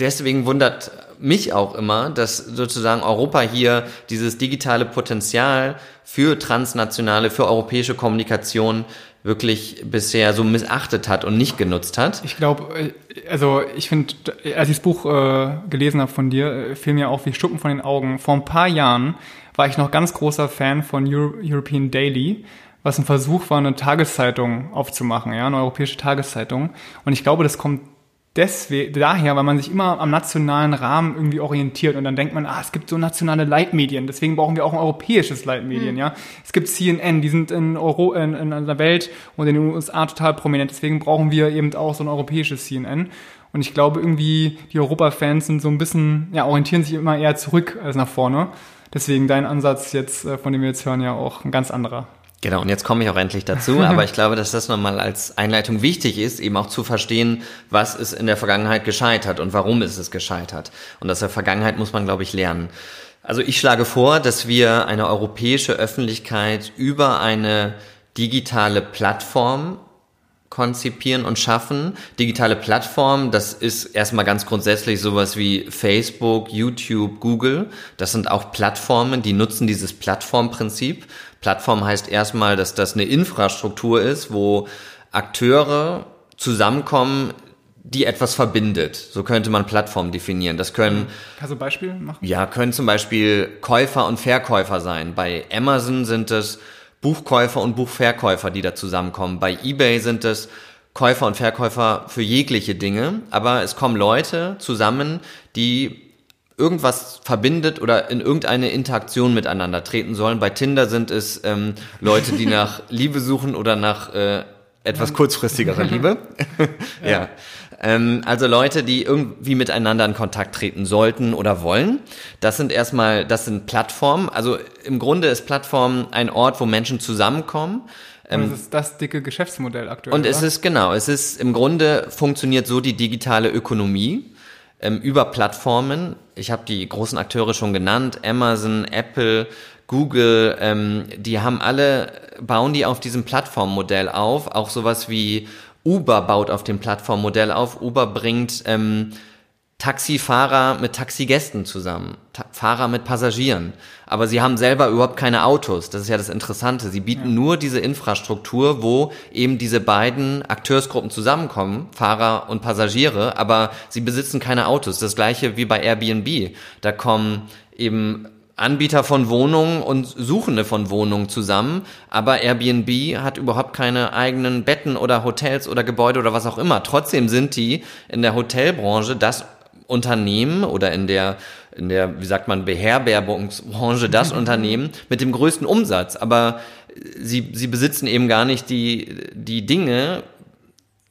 deswegen wundert mich auch immer, dass sozusagen Europa hier dieses digitale Potenzial für transnationale, für europäische Kommunikation wirklich bisher so missachtet hat und nicht genutzt hat. Ich glaube, äh, also ich finde, als ich das Buch äh, gelesen habe von dir, äh, fiel mir auch wie Schuppen von den Augen. Vor ein paar Jahren war ich noch ganz großer Fan von Euro European Daily, was ein Versuch war, eine Tageszeitung aufzumachen, ja, eine europäische Tageszeitung. Und ich glaube, das kommt deswegen, daher, weil man sich immer am nationalen Rahmen irgendwie orientiert und dann denkt man, ah, es gibt so nationale Leitmedien, deswegen brauchen wir auch ein europäisches Leitmedien, mhm. ja. Es gibt CNN, die sind in, Euro, in, in der Welt und in den USA total prominent, deswegen brauchen wir eben auch so ein europäisches CNN. Und ich glaube irgendwie, die Europa-Fans sind so ein bisschen, ja, orientieren sich immer eher zurück als nach vorne. Deswegen dein Ansatz jetzt, äh, von dem wir jetzt hören, ja auch ein ganz anderer. Genau, und jetzt komme ich auch endlich dazu, aber ich glaube, dass das nochmal als Einleitung wichtig ist, eben auch zu verstehen, was ist in der Vergangenheit gescheitert und warum ist es gescheitert. Und aus der Vergangenheit muss man, glaube ich, lernen. Also ich schlage vor, dass wir eine europäische Öffentlichkeit über eine digitale Plattform konzipieren und schaffen. Digitale Plattformen, das ist erstmal ganz grundsätzlich sowas wie Facebook, YouTube, Google. Das sind auch Plattformen, die nutzen dieses Plattformprinzip. Plattform heißt erstmal, dass das eine Infrastruktur ist, wo Akteure zusammenkommen, die etwas verbindet. So könnte man Plattform definieren. Das können. Kannst du ein Beispiel machen? Ja, können zum Beispiel Käufer und Verkäufer sein. Bei Amazon sind es Buchkäufer und Buchverkäufer, die da zusammenkommen. Bei eBay sind es Käufer und Verkäufer für jegliche Dinge. Aber es kommen Leute zusammen, die irgendwas verbindet oder in irgendeine Interaktion miteinander treten sollen. Bei Tinder sind es ähm, Leute, die nach Liebe suchen oder nach äh, etwas kurzfristigerer Liebe. ja. ja. Ähm, also Leute, die irgendwie miteinander in Kontakt treten sollten oder wollen. Das sind erstmal, das sind Plattformen. Also im Grunde ist Plattform ein Ort, wo Menschen zusammenkommen. Und ähm, das ist das dicke Geschäftsmodell aktuell. Und oder? es ist genau, es ist im Grunde funktioniert so die digitale Ökonomie ähm, über Plattformen. Ich habe die großen Akteure schon genannt, Amazon, Apple, Google, ähm, die haben alle, bauen die auf diesem Plattformmodell auf. Auch sowas wie Uber baut auf dem Plattformmodell auf. Uber bringt ähm, Taxifahrer mit Taxigästen zusammen, Ta Fahrer mit Passagieren. Aber sie haben selber überhaupt keine Autos. Das ist ja das Interessante. Sie bieten ja. nur diese Infrastruktur, wo eben diese beiden Akteursgruppen zusammenkommen, Fahrer und Passagiere, aber sie besitzen keine Autos. Das gleiche wie bei Airbnb. Da kommen eben Anbieter von Wohnungen und Suchende von Wohnungen zusammen, aber Airbnb hat überhaupt keine eigenen Betten oder Hotels oder Gebäude oder was auch immer. Trotzdem sind die in der Hotelbranche das Unternehmen oder in der, in der, wie sagt man, Beherbergungsbranche das Unternehmen mit dem größten Umsatz. Aber sie, sie besitzen eben gar nicht die, die Dinge,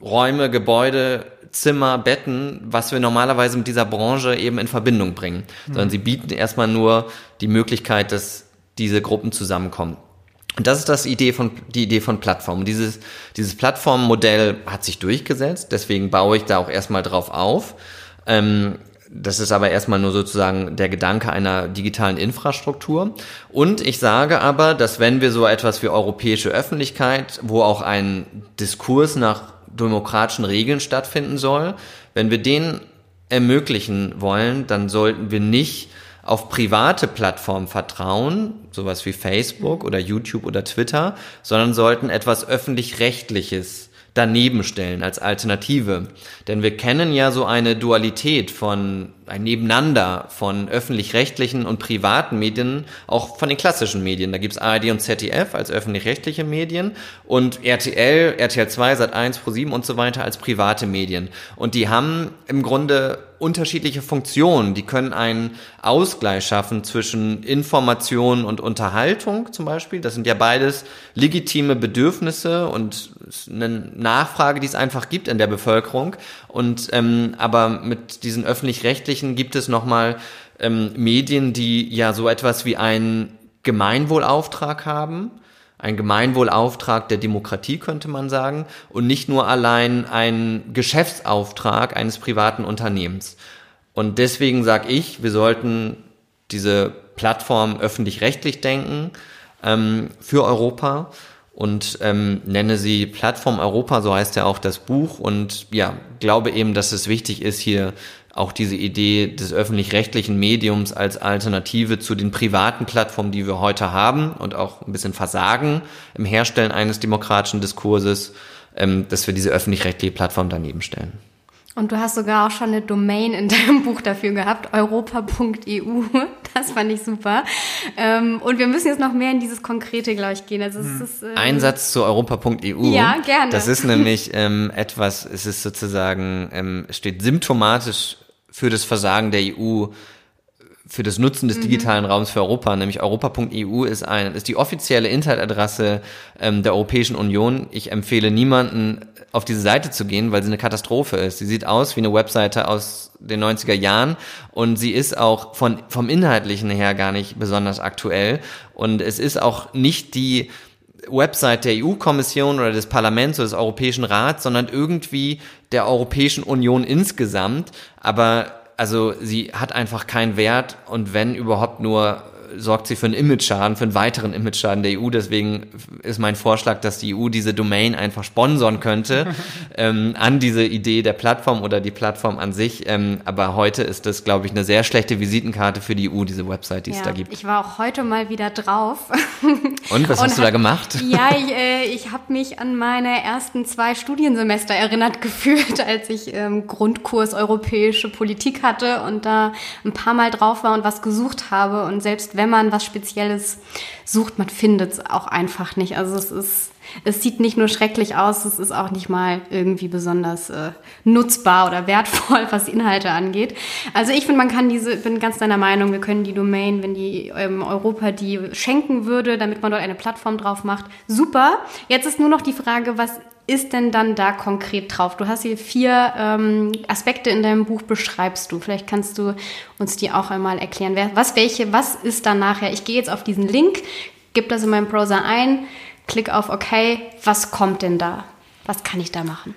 Räume, Gebäude, Zimmer, Betten, was wir normalerweise mit dieser Branche eben in Verbindung bringen. Mhm. Sondern sie bieten erstmal nur die Möglichkeit, dass diese Gruppen zusammenkommen. Und das ist das Idee von, die Idee von Plattformen. Dieses, dieses Plattformmodell hat sich durchgesetzt, deswegen baue ich da auch erstmal drauf auf. Ähm, das ist aber erstmal nur sozusagen der Gedanke einer digitalen Infrastruktur. Und ich sage aber, dass wenn wir so etwas wie europäische Öffentlichkeit, wo auch ein Diskurs nach demokratischen Regeln stattfinden soll, wenn wir den ermöglichen wollen, dann sollten wir nicht auf private Plattformen vertrauen, sowas wie Facebook oder YouTube oder Twitter, sondern sollten etwas öffentlich-rechtliches daneben stellen als Alternative. Denn wir kennen ja so eine Dualität von ein Nebeneinander von öffentlich-rechtlichen und privaten Medien, auch von den klassischen Medien. Da gibt's ARD und ZDF als öffentlich-rechtliche Medien und RTL, RTL 2, Sat1, Pro7 und so weiter als private Medien. Und die haben im Grunde unterschiedliche Funktionen. Die können einen Ausgleich schaffen zwischen Information und Unterhaltung zum Beispiel. Das sind ja beides legitime Bedürfnisse und eine Nachfrage, die es einfach gibt in der Bevölkerung. Und ähm, aber mit diesen öffentlich-rechtlichen gibt es nochmal ähm, Medien, die ja so etwas wie einen Gemeinwohlauftrag haben. Ein Gemeinwohlauftrag der Demokratie, könnte man sagen, und nicht nur allein ein Geschäftsauftrag eines privaten Unternehmens. Und deswegen sage ich, wir sollten diese Plattform öffentlich-rechtlich denken ähm, für Europa und ähm, nenne sie Plattform Europa, so heißt ja auch das Buch und ja, glaube eben, dass es wichtig ist, hier auch diese Idee des öffentlich-rechtlichen Mediums als Alternative zu den privaten Plattformen, die wir heute haben und auch ein bisschen versagen im Herstellen eines demokratischen Diskurses, ähm, dass wir diese öffentlich-rechtliche Plattform daneben stellen. Und du hast sogar auch schon eine Domain in deinem Buch dafür gehabt, europa.eu. Das fand ich super. Ähm, und wir müssen jetzt noch mehr in dieses Konkrete, glaube ich, gehen. Also es hm. ist, ähm Ein Satz zu europa.eu. Ja, gerne. Das ist nämlich ähm, etwas, es ist sozusagen, ähm, steht symptomatisch für das Versagen der EU für das Nutzen des mhm. digitalen. Raums für Europa, nämlich europa.eu ist ein ist die offizielle Internetadresse ähm, der Europäischen Union. Ich empfehle niemanden auf diese Seite zu gehen, weil sie eine Katastrophe ist. Sie sieht aus wie eine Webseite aus den 90er Jahren und sie ist auch von vom inhaltlichen her gar nicht besonders aktuell und es ist auch nicht die Website der EU-Kommission oder des Parlaments oder des Europäischen Rats, sondern irgendwie der Europäischen Union insgesamt. Aber also sie hat einfach keinen Wert und wenn überhaupt nur sorgt sie für einen Image-Schaden, für einen weiteren Image-Schaden der EU. Deswegen ist mein Vorschlag, dass die EU diese Domain einfach sponsern könnte ähm, an diese Idee der Plattform oder die Plattform an sich. Ähm, aber heute ist das, glaube ich, eine sehr schlechte Visitenkarte für die EU, diese Website, die ja, es da gibt. Ich war auch heute mal wieder drauf. Und was Und hast du da gemacht? Ja, ich, äh, ich habe mich an meine ersten zwei Studiensemester erinnert gefühlt, als ich ähm, Grundkurs europäische Politik hatte und da ein paar Mal drauf war und was gesucht habe. Und selbst wenn man was Spezielles sucht, man findet es auch einfach nicht. Also es ist, es sieht nicht nur schrecklich aus, es ist auch nicht mal irgendwie besonders äh, nutzbar oder wertvoll, was Inhalte angeht. Also ich finde, man kann diese, bin ganz deiner Meinung, wir können die Domain, wenn die ähm, Europa die schenken würde, damit man dort eine Plattform drauf macht, super. Jetzt ist nur noch die Frage, was ist denn dann da konkret drauf? Du hast hier vier ähm, Aspekte in deinem Buch, beschreibst du. Vielleicht kannst du uns die auch einmal erklären. Was, welche, was ist dann nachher? Ich gehe jetzt auf diesen Link, gebe das in meinem Browser ein, klick auf OK. Was kommt denn da? Was kann ich da machen?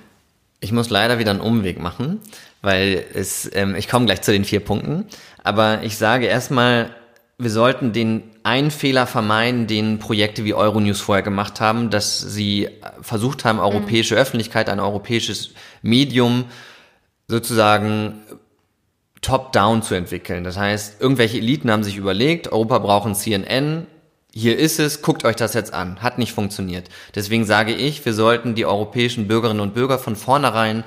Ich muss leider wieder einen Umweg machen, weil es, ähm, ich komme gleich zu den vier Punkten. Aber ich sage erstmal, wir sollten den einen Fehler vermeiden, den Projekte wie Euronews vorher gemacht haben, dass sie versucht haben, europäische mhm. Öffentlichkeit, ein europäisches Medium sozusagen top-down zu entwickeln. Das heißt, irgendwelche Eliten haben sich überlegt, Europa braucht ein CNN, hier ist es, guckt euch das jetzt an. Hat nicht funktioniert. Deswegen sage ich, wir sollten die europäischen Bürgerinnen und Bürger von vornherein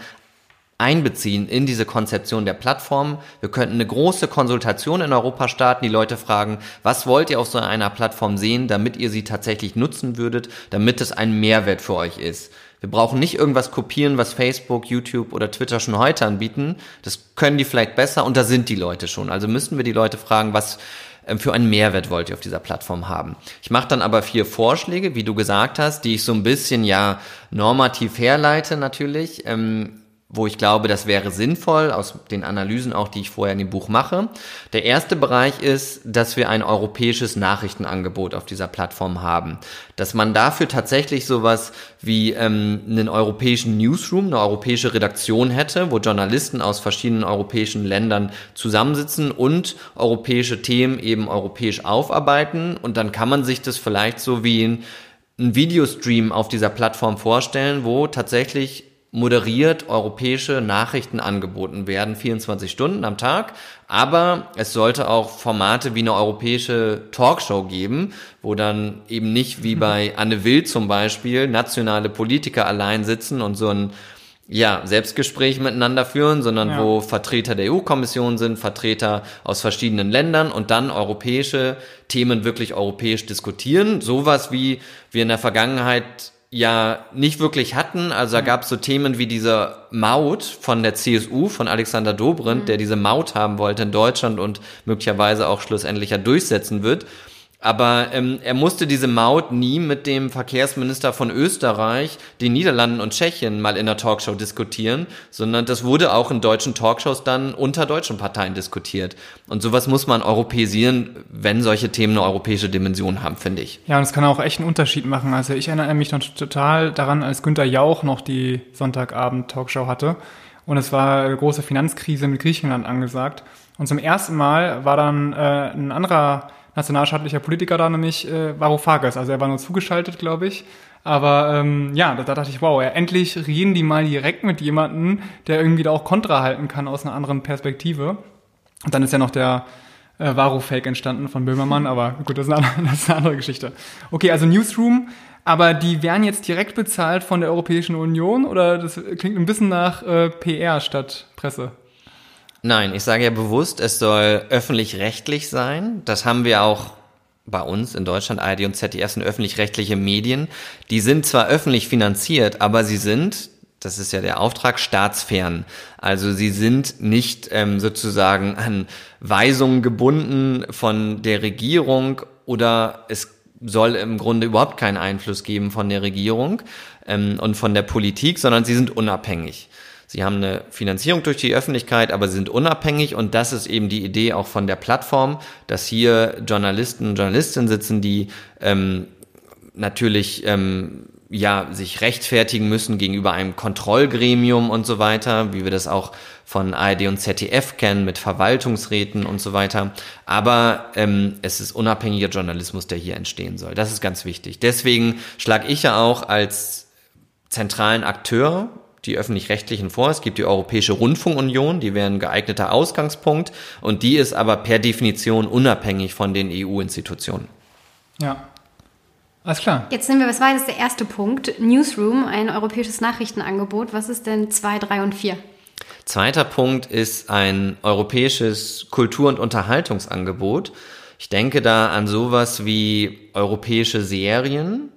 einbeziehen in diese Konzeption der Plattform. Wir könnten eine große Konsultation in Europa starten, die Leute fragen, was wollt ihr auf so einer Plattform sehen, damit ihr sie tatsächlich nutzen würdet, damit es ein Mehrwert für euch ist. Wir brauchen nicht irgendwas kopieren, was Facebook, YouTube oder Twitter schon heute anbieten. Das können die vielleicht besser und da sind die Leute schon. Also müssten wir die Leute fragen, was ähm, für einen Mehrwert wollt ihr auf dieser Plattform haben. Ich mache dann aber vier Vorschläge, wie du gesagt hast, die ich so ein bisschen ja normativ herleite natürlich. Ähm, wo ich glaube, das wäre sinnvoll, aus den Analysen auch, die ich vorher in dem Buch mache. Der erste Bereich ist, dass wir ein europäisches Nachrichtenangebot auf dieser Plattform haben. Dass man dafür tatsächlich sowas wie ähm, einen europäischen Newsroom, eine europäische Redaktion hätte, wo Journalisten aus verschiedenen europäischen Ländern zusammensitzen und europäische Themen eben europäisch aufarbeiten. Und dann kann man sich das vielleicht so wie ein, ein Videostream auf dieser Plattform vorstellen, wo tatsächlich moderiert europäische Nachrichten angeboten werden, 24 Stunden am Tag. Aber es sollte auch Formate wie eine europäische Talkshow geben, wo dann eben nicht wie bei Anne Will zum Beispiel nationale Politiker allein sitzen und so ein ja, Selbstgespräch miteinander führen, sondern ja. wo Vertreter der EU-Kommission sind, Vertreter aus verschiedenen Ländern und dann europäische Themen wirklich europäisch diskutieren. Sowas wie wir in der Vergangenheit ja nicht wirklich hatten. Also da mhm. gab es so Themen wie diese Maut von der CSU, von Alexander Dobrindt, mhm. der diese Maut haben wollte in Deutschland und möglicherweise auch schlussendlich ja durchsetzen wird. Aber ähm, er musste diese Maut nie mit dem Verkehrsminister von Österreich, den Niederlanden und Tschechien mal in der Talkshow diskutieren, sondern das wurde auch in deutschen Talkshows dann unter deutschen Parteien diskutiert. Und sowas muss man europäisieren, wenn solche Themen eine europäische Dimension haben, finde ich. Ja, und es kann auch echt einen Unterschied machen. Also ich erinnere mich noch total daran, als Günter Jauch noch die Sonntagabend-Talkshow hatte. Und es war eine große Finanzkrise mit Griechenland angesagt. Und zum ersten Mal war dann äh, ein anderer nationalstaatlicher Politiker da, nämlich äh, Varoufakis. Also er war nur zugeschaltet, glaube ich. Aber ähm, ja, da, da dachte ich, wow, ja, endlich reden die mal direkt mit jemandem, der irgendwie da auch Kontra halten kann aus einer anderen Perspektive. Und dann ist ja noch der äh, Varo-Fake entstanden von Böhmermann, aber gut, das ist, eine, das ist eine andere Geschichte. Okay, also Newsroom, aber die werden jetzt direkt bezahlt von der Europäischen Union oder das klingt ein bisschen nach äh, PR statt Presse? Nein, ich sage ja bewusst, es soll öffentlich-rechtlich sein. Das haben wir auch bei uns in Deutschland, ARD und ZDF sind öffentlich-rechtliche Medien. Die sind zwar öffentlich finanziert, aber sie sind, das ist ja der Auftrag, staatsfern. Also sie sind nicht ähm, sozusagen an Weisungen gebunden von der Regierung oder es soll im Grunde überhaupt keinen Einfluss geben von der Regierung ähm, und von der Politik, sondern sie sind unabhängig. Sie haben eine Finanzierung durch die Öffentlichkeit, aber sie sind unabhängig und das ist eben die Idee auch von der Plattform, dass hier Journalisten und Journalistinnen sitzen, die ähm, natürlich ähm, ja sich rechtfertigen müssen gegenüber einem Kontrollgremium und so weiter, wie wir das auch von ARD und ZDF kennen mit Verwaltungsräten und so weiter. Aber ähm, es ist unabhängiger Journalismus, der hier entstehen soll. Das ist ganz wichtig. Deswegen schlage ich ja auch als zentralen Akteur die öffentlich-rechtlichen vor. Es gibt die Europäische Rundfunkunion, die wäre ein geeigneter Ausgangspunkt und die ist aber per Definition unabhängig von den EU-Institutionen. Ja. Alles klar. Jetzt sind wir, was war jetzt der erste Punkt? Newsroom, ein europäisches Nachrichtenangebot. Was ist denn zwei, drei und vier? Zweiter Punkt ist ein europäisches Kultur- und Unterhaltungsangebot. Ich denke da an sowas wie europäische Serien,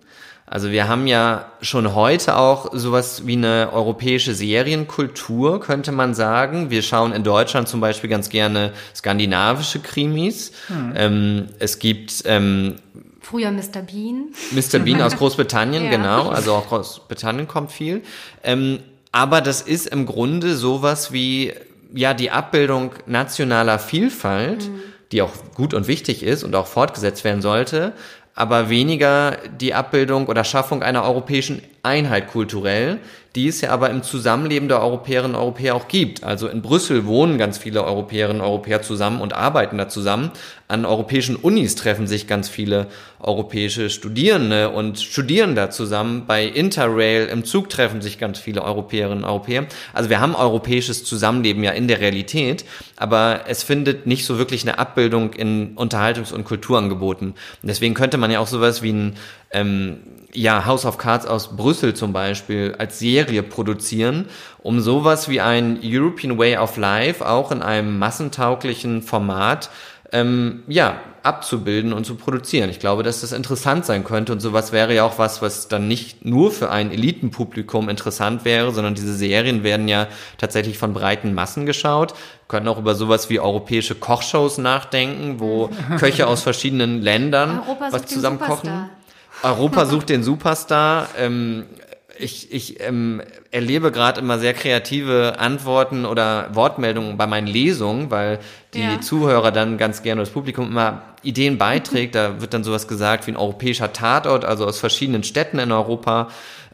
also wir haben ja schon heute auch sowas wie eine europäische Serienkultur, könnte man sagen. Wir schauen in Deutschland zum Beispiel ganz gerne skandinavische Krimis. Hm. Ähm, es gibt ähm, Früher Mr. Bean. Mr. Bean aus Großbritannien, ja. genau. Also auch Großbritannien kommt viel. Ähm, aber das ist im Grunde sowas wie ja die Abbildung nationaler Vielfalt, mhm. die auch gut und wichtig ist und auch fortgesetzt werden sollte, aber weniger die Abbildung oder Schaffung einer europäischen Einheit kulturell, die es ja aber im Zusammenleben der Europäerinnen und Europäer auch gibt. Also in Brüssel wohnen ganz viele Europäerinnen und Europäer zusammen und arbeiten da zusammen. An europäischen Unis treffen sich ganz viele europäische Studierende und studieren da zusammen. Bei Interrail im Zug treffen sich ganz viele Europäerinnen und Europäer. Also wir haben europäisches Zusammenleben ja in der Realität, aber es findet nicht so wirklich eine Abbildung in Unterhaltungs- und Kulturangeboten. Und deswegen könnte man ja auch sowas wie ein ähm, ja, House of Cards aus Brüssel zum Beispiel als Serie produzieren, um sowas wie ein European Way of Life auch in einem massentauglichen Format ähm, ja, abzubilden und zu produzieren. Ich glaube, dass das interessant sein könnte und sowas wäre ja auch was, was dann nicht nur für ein Elitenpublikum interessant wäre, sondern diese Serien werden ja tatsächlich von breiten Massen geschaut. Wir können auch über sowas wie europäische Kochshows nachdenken, wo Köche aus verschiedenen Ländern was zusammen kochen. Europa sucht den Superstar. Ähm, ich, ich ähm, erlebe gerade immer sehr kreative Antworten oder Wortmeldungen bei meinen Lesungen, weil die ja. Zuhörer dann ganz gerne das Publikum immer Ideen beiträgt. Da wird dann sowas gesagt wie ein europäischer Tatort, also aus verschiedenen Städten in Europa.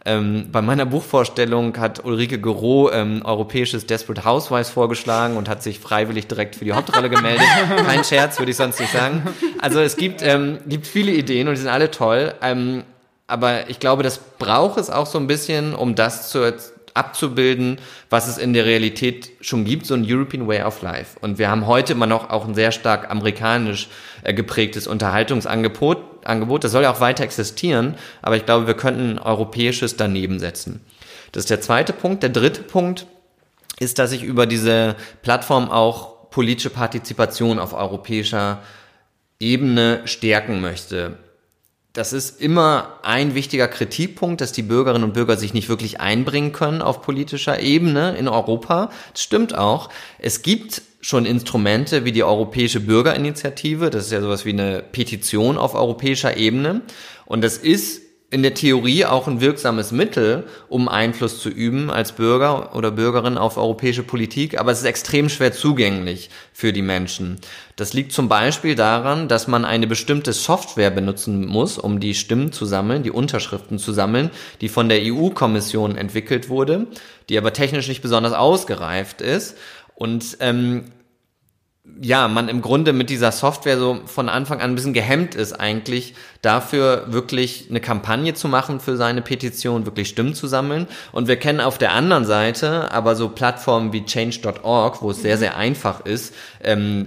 Ähm, bei meiner Buchvorstellung hat Ulrike Gero ähm, europäisches Desperate Housewives vorgeschlagen und hat sich freiwillig direkt für die Hauptrolle gemeldet. Kein Scherz, würde ich sonst nicht sagen. Also es gibt, ähm, gibt viele Ideen und die sind alle toll. Ähm, aber ich glaube, das braucht es auch so ein bisschen, um das zu abzubilden, was es in der Realität schon gibt, so ein European Way of Life. Und wir haben heute immer noch auch ein sehr stark amerikanisch äh, geprägtes Unterhaltungsangebot. Angebot. Das soll ja auch weiter existieren, aber ich glaube, wir könnten ein europäisches daneben setzen. Das ist der zweite Punkt. Der dritte Punkt ist, dass ich über diese Plattform auch politische Partizipation auf europäischer Ebene stärken möchte das ist immer ein wichtiger Kritikpunkt, dass die Bürgerinnen und Bürger sich nicht wirklich einbringen können auf politischer Ebene in Europa. Das stimmt auch. Es gibt schon Instrumente wie die Europäische Bürgerinitiative. Das ist ja sowas wie eine Petition auf europäischer Ebene. Und das ist in der Theorie auch ein wirksames Mittel, um Einfluss zu üben als Bürger oder Bürgerin auf europäische Politik, aber es ist extrem schwer zugänglich für die Menschen. Das liegt zum Beispiel daran, dass man eine bestimmte Software benutzen muss, um die Stimmen zu sammeln, die Unterschriften zu sammeln, die von der EU-Kommission entwickelt wurde, die aber technisch nicht besonders ausgereift ist. Und ähm, ja, man im Grunde mit dieser Software so von Anfang an ein bisschen gehemmt ist eigentlich dafür wirklich eine Kampagne zu machen für seine Petition, wirklich Stimmen zu sammeln. Und wir kennen auf der anderen Seite aber so Plattformen wie change.org, wo es sehr, sehr einfach ist, ähm,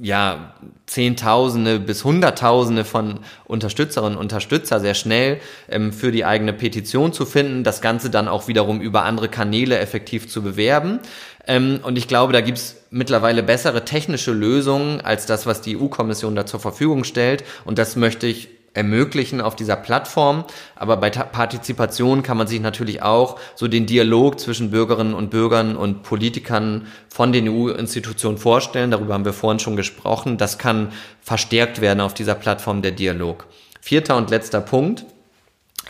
ja, Zehntausende bis Hunderttausende von Unterstützerinnen und Unterstützer sehr schnell ähm, für die eigene Petition zu finden, das Ganze dann auch wiederum über andere Kanäle effektiv zu bewerben. Ähm, und ich glaube, da gibt's mittlerweile bessere technische Lösungen als das, was die EU-Kommission da zur Verfügung stellt. Und das möchte ich ermöglichen auf dieser Plattform. Aber bei Partizipation kann man sich natürlich auch so den Dialog zwischen Bürgerinnen und Bürgern und Politikern von den EU-Institutionen vorstellen. Darüber haben wir vorhin schon gesprochen. Das kann verstärkt werden auf dieser Plattform der Dialog. Vierter und letzter Punkt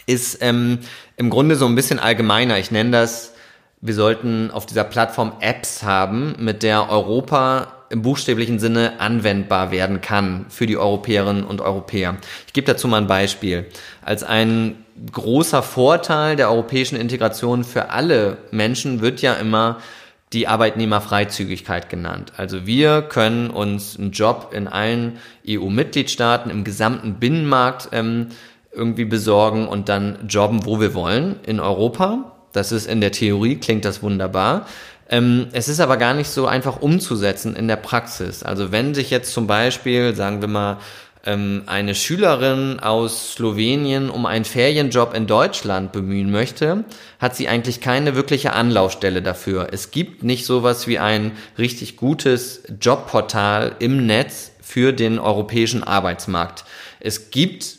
ist ähm, im Grunde so ein bisschen allgemeiner. Ich nenne das wir sollten auf dieser Plattform Apps haben, mit der Europa im buchstäblichen Sinne anwendbar werden kann für die Europäerinnen und Europäer. Ich gebe dazu mal ein Beispiel. Als ein großer Vorteil der europäischen Integration für alle Menschen wird ja immer die Arbeitnehmerfreizügigkeit genannt. Also wir können uns einen Job in allen EU-Mitgliedstaaten im gesamten Binnenmarkt ähm, irgendwie besorgen und dann jobben, wo wir wollen in Europa. Das ist in der Theorie, klingt das wunderbar. Ähm, es ist aber gar nicht so einfach umzusetzen in der Praxis. Also wenn sich jetzt zum Beispiel, sagen wir mal, ähm, eine Schülerin aus Slowenien um einen Ferienjob in Deutschland bemühen möchte, hat sie eigentlich keine wirkliche Anlaufstelle dafür. Es gibt nicht sowas wie ein richtig gutes Jobportal im Netz für den europäischen Arbeitsmarkt. Es gibt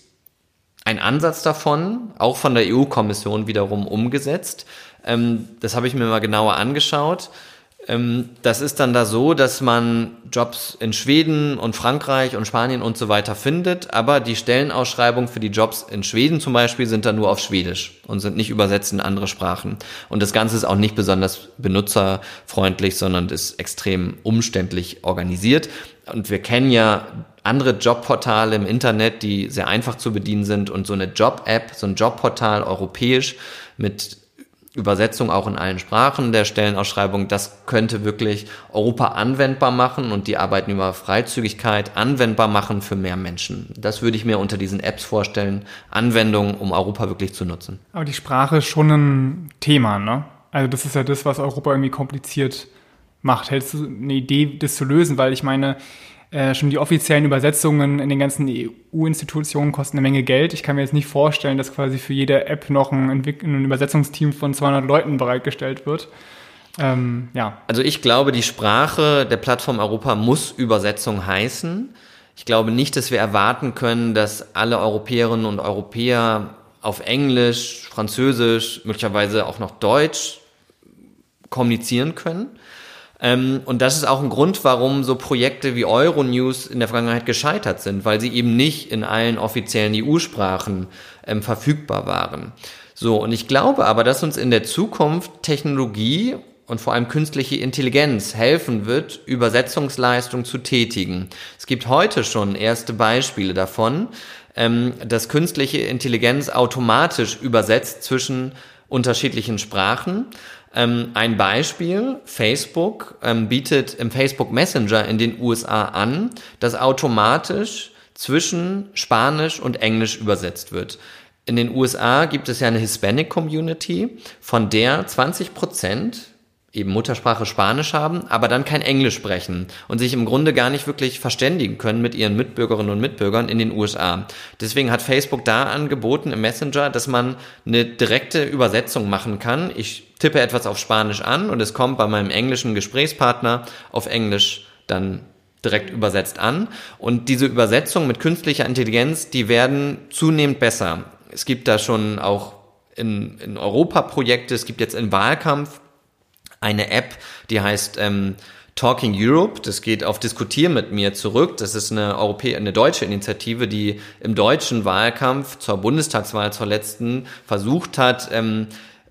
ein Ansatz davon, auch von der EU-Kommission wiederum umgesetzt. Ähm, das habe ich mir mal genauer angeschaut. Ähm, das ist dann da so, dass man Jobs in Schweden und Frankreich und Spanien und so weiter findet, aber die Stellenausschreibungen für die Jobs in Schweden zum Beispiel sind dann nur auf Schwedisch und sind nicht übersetzt in andere Sprachen. Und das Ganze ist auch nicht besonders benutzerfreundlich, sondern ist extrem umständlich organisiert. Und wir kennen ja andere Jobportale im Internet, die sehr einfach zu bedienen sind und so eine Job-App, so ein Jobportal europäisch mit Übersetzung auch in allen Sprachen der Stellenausschreibung, das könnte wirklich Europa anwendbar machen und die Arbeitnehmerfreizügigkeit anwendbar machen für mehr Menschen. Das würde ich mir unter diesen Apps vorstellen, Anwendungen, um Europa wirklich zu nutzen. Aber die Sprache ist schon ein Thema, ne? Also das ist ja das, was Europa irgendwie kompliziert macht. Hältst du eine Idee, das zu lösen? Weil ich meine, äh, schon die offiziellen Übersetzungen in den ganzen EU-Institutionen kosten eine Menge Geld. Ich kann mir jetzt nicht vorstellen, dass quasi für jede App noch ein, ein Übersetzungsteam von 200 Leuten bereitgestellt wird. Ähm, ja. Also ich glaube, die Sprache der Plattform Europa muss Übersetzung heißen. Ich glaube nicht, dass wir erwarten können, dass alle Europäerinnen und Europäer auf Englisch, Französisch, möglicherweise auch noch Deutsch kommunizieren können. Ähm, und das ist auch ein Grund, warum so Projekte wie Euronews in der Vergangenheit gescheitert sind, weil sie eben nicht in allen offiziellen EU-Sprachen ähm, verfügbar waren. So, und ich glaube aber, dass uns in der Zukunft Technologie und vor allem künstliche Intelligenz helfen wird, Übersetzungsleistung zu tätigen. Es gibt heute schon erste Beispiele davon, ähm, dass künstliche Intelligenz automatisch übersetzt zwischen unterschiedlichen Sprachen. Ähm, ein Beispiel, Facebook ähm, bietet im Facebook Messenger in den USA an, dass automatisch zwischen Spanisch und Englisch übersetzt wird. In den USA gibt es ja eine Hispanic Community, von der 20 Prozent eben Muttersprache Spanisch haben, aber dann kein Englisch sprechen und sich im Grunde gar nicht wirklich verständigen können mit ihren Mitbürgerinnen und Mitbürgern in den USA. Deswegen hat Facebook da angeboten im Messenger, dass man eine direkte Übersetzung machen kann. Ich tippe etwas auf Spanisch an und es kommt bei meinem englischen Gesprächspartner auf Englisch dann direkt übersetzt an. Und diese Übersetzung mit künstlicher Intelligenz, die werden zunehmend besser. Es gibt da schon auch in, in Europa Projekte, es gibt jetzt im Wahlkampf eine App, die heißt ähm, Talking Europe. Das geht auf Diskutier mit mir zurück. Das ist eine Europä eine deutsche Initiative, die im deutschen Wahlkampf zur Bundestagswahl zur letzten versucht hat, ähm,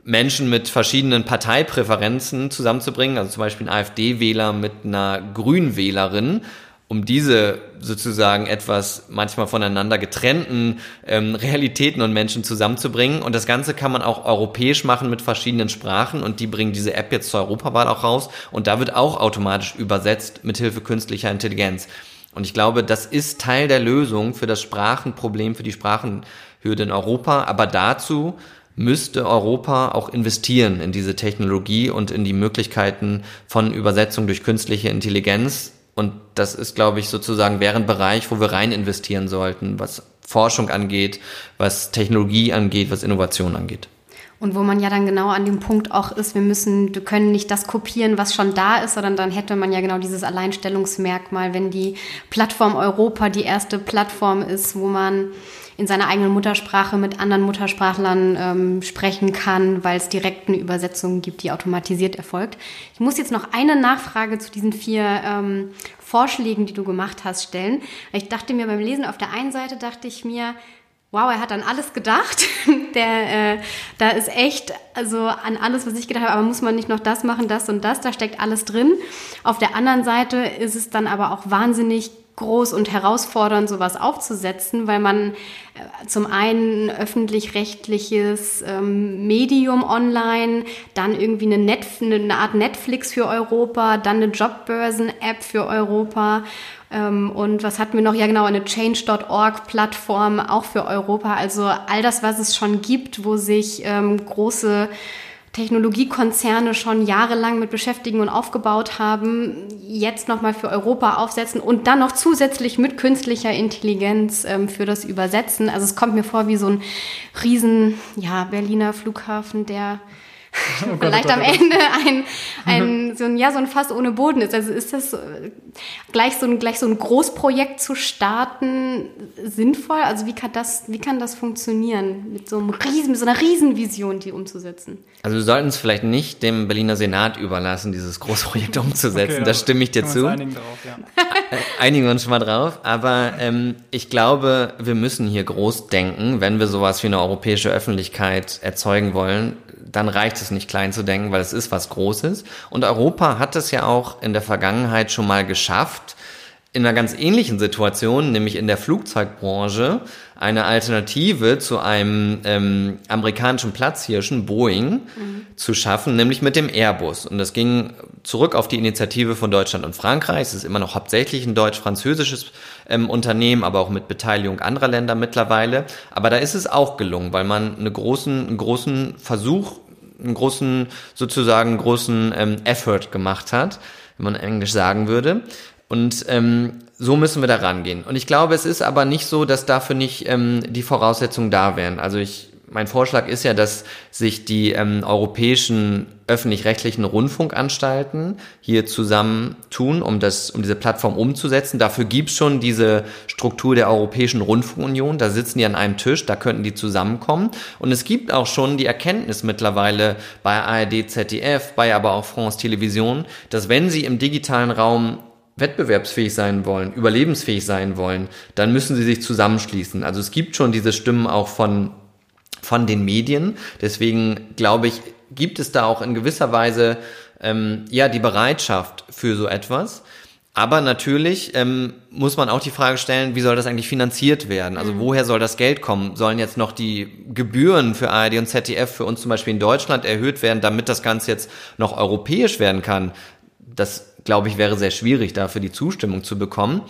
Menschen mit verschiedenen Parteipräferenzen zusammenzubringen, also zum Beispiel ein AfD-Wähler mit einer Grünwählerin um diese sozusagen etwas manchmal voneinander getrennten ähm, Realitäten und Menschen zusammenzubringen. Und das Ganze kann man auch europäisch machen mit verschiedenen Sprachen und die bringen diese App jetzt zur Europawahl auch raus und da wird auch automatisch übersetzt mit Hilfe künstlicher Intelligenz. Und ich glaube, das ist Teil der Lösung für das Sprachenproblem, für die Sprachenhürde in Europa. Aber dazu müsste Europa auch investieren in diese Technologie und in die Möglichkeiten von Übersetzung durch künstliche Intelligenz, und das ist, glaube ich, sozusagen wäre ein Bereich, wo wir rein investieren sollten, was Forschung angeht, was Technologie angeht, was Innovation angeht. Und wo man ja dann genau an dem Punkt auch ist, wir müssen, wir können nicht das kopieren, was schon da ist, sondern dann hätte man ja genau dieses Alleinstellungsmerkmal, wenn die Plattform Europa die erste Plattform ist, wo man in seiner eigenen Muttersprache mit anderen Muttersprachlern ähm, sprechen kann, weil es direkt eine Übersetzung gibt, die automatisiert erfolgt. Ich muss jetzt noch eine Nachfrage zu diesen vier ähm, Vorschlägen, die du gemacht hast, stellen. Ich dachte mir beim Lesen auf der einen Seite, dachte ich mir, wow, er hat an alles gedacht. Der, äh, da ist echt, also an alles, was ich gedacht habe, aber muss man nicht noch das machen, das und das, da steckt alles drin. Auf der anderen Seite ist es dann aber auch wahnsinnig groß und herausfordernd, sowas aufzusetzen, weil man äh, zum einen öffentlich-rechtliches ähm, Medium online, dann irgendwie eine, Net eine Art Netflix für Europa, dann eine Jobbörsen-App für Europa ähm, und was hatten wir noch? Ja, genau, eine Change.org-Plattform auch für Europa. Also all das, was es schon gibt, wo sich ähm, große Technologiekonzerne schon jahrelang mit beschäftigen und aufgebaut haben, jetzt nochmal für Europa aufsetzen und dann noch zusätzlich mit künstlicher Intelligenz ähm, für das Übersetzen. Also es kommt mir vor wie so ein riesen, ja, Berliner Flughafen, der oh vielleicht am Ende ein, ein, so ein, ja, so ein Fass ohne Boden ist. Also ist das gleich so ein, gleich so ein Großprojekt zu starten sinnvoll? Also wie kann das, wie kann das funktionieren, mit so einem riesen, mit so einer Riesenvision, die umzusetzen? Also wir sollten es vielleicht nicht dem Berliner Senat überlassen, dieses Großprojekt umzusetzen. okay, da stimme ich dir zu. Einigen, drauf, ja. einigen wir uns schon mal drauf. Aber ähm, ich glaube, wir müssen hier groß denken, wenn wir sowas wie eine europäische Öffentlichkeit erzeugen wollen dann reicht es nicht klein zu denken, weil es ist was Großes. Und Europa hat es ja auch in der Vergangenheit schon mal geschafft, in einer ganz ähnlichen Situation, nämlich in der Flugzeugbranche, eine Alternative zu einem ähm, amerikanischen Platzhirschen, Boeing, mhm. zu schaffen, nämlich mit dem Airbus. Und das ging zurück auf die Initiative von Deutschland und Frankreich. Es ist immer noch hauptsächlich ein deutsch-französisches ähm, Unternehmen, aber auch mit Beteiligung anderer Länder mittlerweile. Aber da ist es auch gelungen, weil man eine großen, einen großen Versuch, einen großen, sozusagen großen ähm, Effort gemacht hat, wenn man Englisch sagen würde. Und ähm, so müssen wir da rangehen. Und ich glaube, es ist aber nicht so, dass dafür nicht ähm, die Voraussetzungen da wären. Also ich, mein Vorschlag ist ja, dass sich die ähm, europäischen öffentlich-rechtlichen Rundfunkanstalten hier zusammentun, um das, um diese Plattform umzusetzen. Dafür gibt's schon diese Struktur der Europäischen Rundfunkunion. Da sitzen die an einem Tisch, da könnten die zusammenkommen. Und es gibt auch schon die Erkenntnis mittlerweile bei ARD, ZDF, bei aber auch France Television, dass wenn sie im digitalen Raum wettbewerbsfähig sein wollen, überlebensfähig sein wollen, dann müssen sie sich zusammenschließen. Also es gibt schon diese Stimmen auch von, von den Medien. Deswegen glaube ich, gibt es da auch in gewisser Weise ähm, ja die Bereitschaft für so etwas. Aber natürlich ähm, muss man auch die Frage stellen, wie soll das eigentlich finanziert werden? Also mhm. woher soll das Geld kommen? Sollen jetzt noch die Gebühren für ARD und ZDF für uns zum Beispiel in Deutschland erhöht werden, damit das Ganze jetzt noch europäisch werden kann? Das glaube ich, wäre sehr schwierig, dafür die Zustimmung zu bekommen.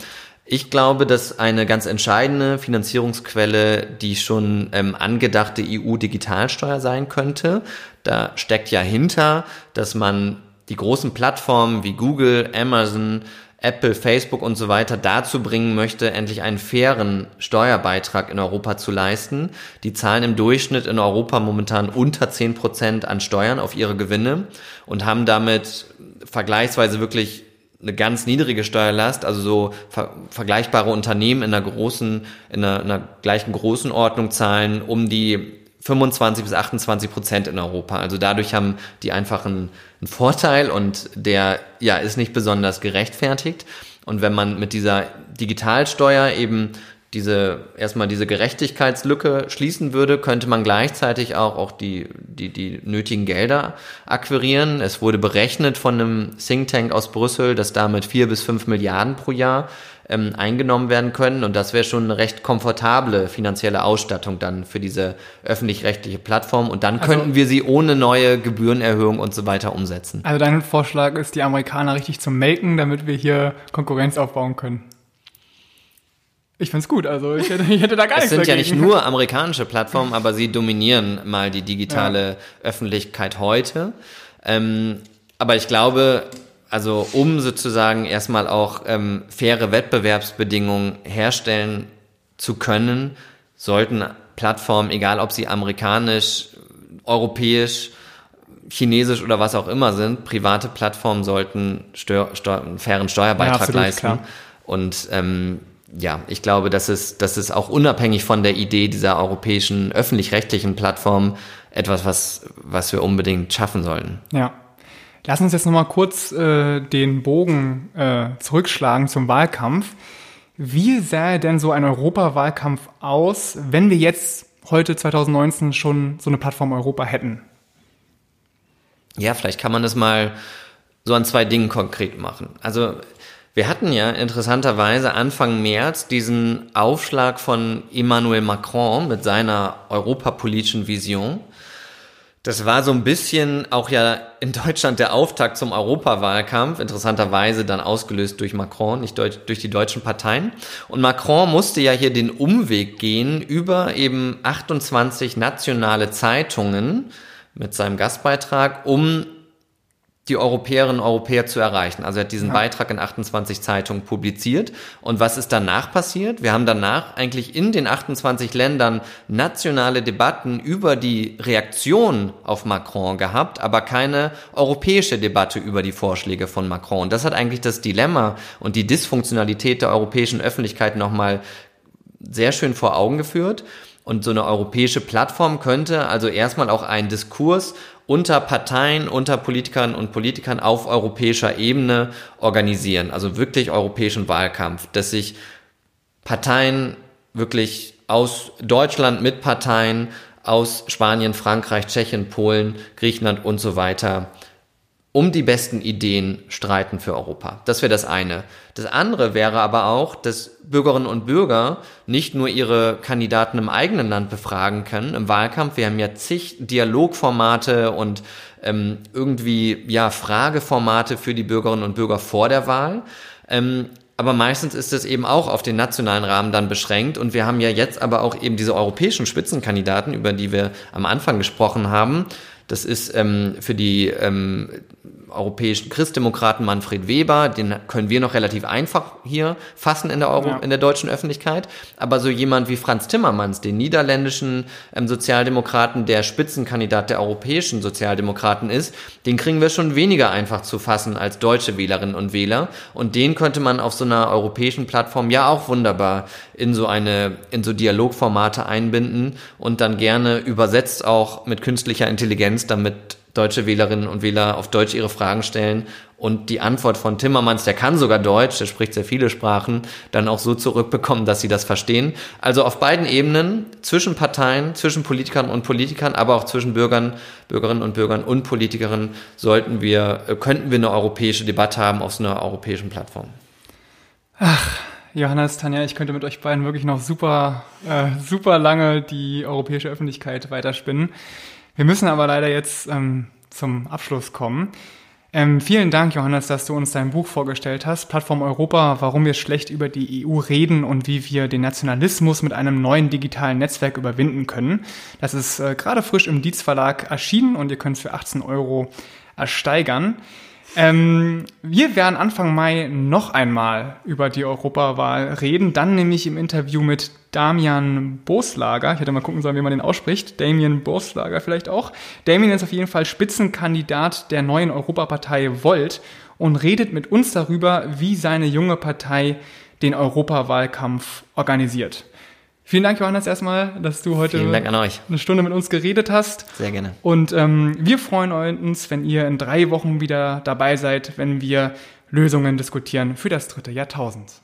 Ich glaube, dass eine ganz entscheidende Finanzierungsquelle die schon ähm, angedachte EU-Digitalsteuer sein könnte. Da steckt ja hinter, dass man die großen Plattformen wie Google, Amazon, Apple, Facebook und so weiter dazu bringen möchte, endlich einen fairen Steuerbeitrag in Europa zu leisten. Die zahlen im Durchschnitt in Europa momentan unter zehn Prozent an Steuern auf ihre Gewinne und haben damit vergleichsweise wirklich eine ganz niedrige Steuerlast, also so ver vergleichbare Unternehmen in einer großen, in einer, in einer gleichen großen Ordnung zahlen um die 25 bis 28 Prozent in Europa. Also dadurch haben die einfach einen, einen Vorteil und der ja ist nicht besonders gerechtfertigt. Und wenn man mit dieser Digitalsteuer eben diese erstmal diese Gerechtigkeitslücke schließen würde, könnte man gleichzeitig auch, auch die, die, die nötigen Gelder akquirieren. Es wurde berechnet von einem Think Tank aus Brüssel, dass damit vier bis fünf Milliarden pro Jahr ähm, eingenommen werden können. Und das wäre schon eine recht komfortable finanzielle Ausstattung dann für diese öffentlich-rechtliche Plattform. Und dann also, könnten wir sie ohne neue Gebührenerhöhung und so weiter umsetzen. Also dein Vorschlag ist, die Amerikaner richtig zu melken, damit wir hier Konkurrenz aufbauen können. Ich find's gut, also ich hätte, ich hätte da gar nichts Es sind dagegen. ja nicht nur amerikanische Plattformen, aber sie dominieren mal die digitale ja. Öffentlichkeit heute. Ähm, aber ich glaube, also um sozusagen erstmal auch ähm, faire Wettbewerbsbedingungen herstellen zu können, sollten Plattformen, egal ob sie amerikanisch, europäisch, chinesisch oder was auch immer sind, private Plattformen sollten Steu Steu einen fairen Steuerbeitrag ja, leisten. Klar. Und ähm, ja, ich glaube, dass es, dass es auch unabhängig von der Idee dieser europäischen öffentlich-rechtlichen Plattform etwas, was, was wir unbedingt schaffen sollten. Ja. Lass uns jetzt nochmal kurz äh, den Bogen äh, zurückschlagen zum Wahlkampf. Wie sähe denn so ein Europawahlkampf aus, wenn wir jetzt heute 2019 schon so eine Plattform Europa hätten? Ja, vielleicht kann man das mal so an zwei Dingen konkret machen. Also wir hatten ja interessanterweise Anfang März diesen Aufschlag von Emmanuel Macron mit seiner europapolitischen Vision. Das war so ein bisschen auch ja in Deutschland der Auftakt zum Europawahlkampf, interessanterweise dann ausgelöst durch Macron, nicht durch, die deutschen Parteien. Und Macron musste ja hier den Umweg gehen über eben 28 nationale Zeitungen mit seinem Gastbeitrag, um die Europäerinnen und Europäer zu erreichen. Also er hat diesen ja. Beitrag in 28 Zeitungen publiziert. Und was ist danach passiert? Wir haben danach eigentlich in den 28 Ländern nationale Debatten über die Reaktion auf Macron gehabt, aber keine europäische Debatte über die Vorschläge von Macron. Und das hat eigentlich das Dilemma und die Dysfunktionalität der europäischen Öffentlichkeit nochmal sehr schön vor Augen geführt. Und so eine europäische Plattform könnte also erstmal auch einen Diskurs unter Parteien, unter Politikern und Politikern auf europäischer Ebene organisieren. Also wirklich europäischen Wahlkampf, dass sich Parteien wirklich aus Deutschland mit Parteien aus Spanien, Frankreich, Tschechien, Polen, Griechenland und so weiter um die besten Ideen streiten für Europa. Das wäre das eine. Das andere wäre aber auch, dass Bürgerinnen und Bürger nicht nur ihre Kandidaten im eigenen Land befragen können im Wahlkampf. Wir haben ja zig Dialogformate und ähm, irgendwie ja Frageformate für die Bürgerinnen und Bürger vor der Wahl. Ähm, aber meistens ist es eben auch auf den nationalen Rahmen dann beschränkt. Und wir haben ja jetzt aber auch eben diese europäischen Spitzenkandidaten, über die wir am Anfang gesprochen haben. Das ist ähm, für die ähm, europäischen Christdemokraten Manfred Weber, den können wir noch relativ einfach hier fassen in der, Euro, ja. in der deutschen Öffentlichkeit. Aber so jemand wie Franz Timmermans, den niederländischen ähm, Sozialdemokraten, der Spitzenkandidat der europäischen Sozialdemokraten ist, den kriegen wir schon weniger einfach zu fassen als deutsche Wählerinnen und Wähler. Und den könnte man auf so einer europäischen Plattform ja auch wunderbar in so eine, in so Dialogformate einbinden und dann gerne übersetzt auch mit künstlicher Intelligenz, damit deutsche Wählerinnen und Wähler auf Deutsch ihre Fragen stellen und die Antwort von Timmermans, der kann sogar Deutsch, der spricht sehr viele Sprachen, dann auch so zurückbekommen, dass sie das verstehen. Also auf beiden Ebenen, zwischen Parteien, zwischen Politikern und Politikern, aber auch zwischen Bürgern, Bürgerinnen und Bürgern und Politikerinnen sollten wir, äh, könnten wir eine europäische Debatte haben auf so einer europäischen Plattform. Ach, Johannes, Tanja, ich könnte mit euch beiden wirklich noch super, äh, super lange die europäische Öffentlichkeit weiterspinnen. Wir müssen aber leider jetzt ähm, zum Abschluss kommen. Ähm, vielen Dank, Johannes, dass du uns dein Buch vorgestellt hast, Plattform Europa, warum wir schlecht über die EU reden und wie wir den Nationalismus mit einem neuen digitalen Netzwerk überwinden können. Das ist äh, gerade frisch im Dietz Verlag erschienen und ihr könnt es für 18 Euro ersteigern. Ähm, wir werden Anfang Mai noch einmal über die Europawahl reden, dann nämlich im Interview mit Damian Boslager. Ich hätte mal gucken sollen, wie man den ausspricht. Damien Boslager vielleicht auch. Damien ist auf jeden Fall Spitzenkandidat der neuen Europapartei Volt und redet mit uns darüber, wie seine junge Partei den Europawahlkampf organisiert. Vielen Dank, Johannes, erstmal, dass du heute Vielen Dank an euch. eine Stunde mit uns geredet hast. Sehr gerne. Und ähm, wir freuen uns, wenn ihr in drei Wochen wieder dabei seid, wenn wir Lösungen diskutieren für das dritte Jahrtausend.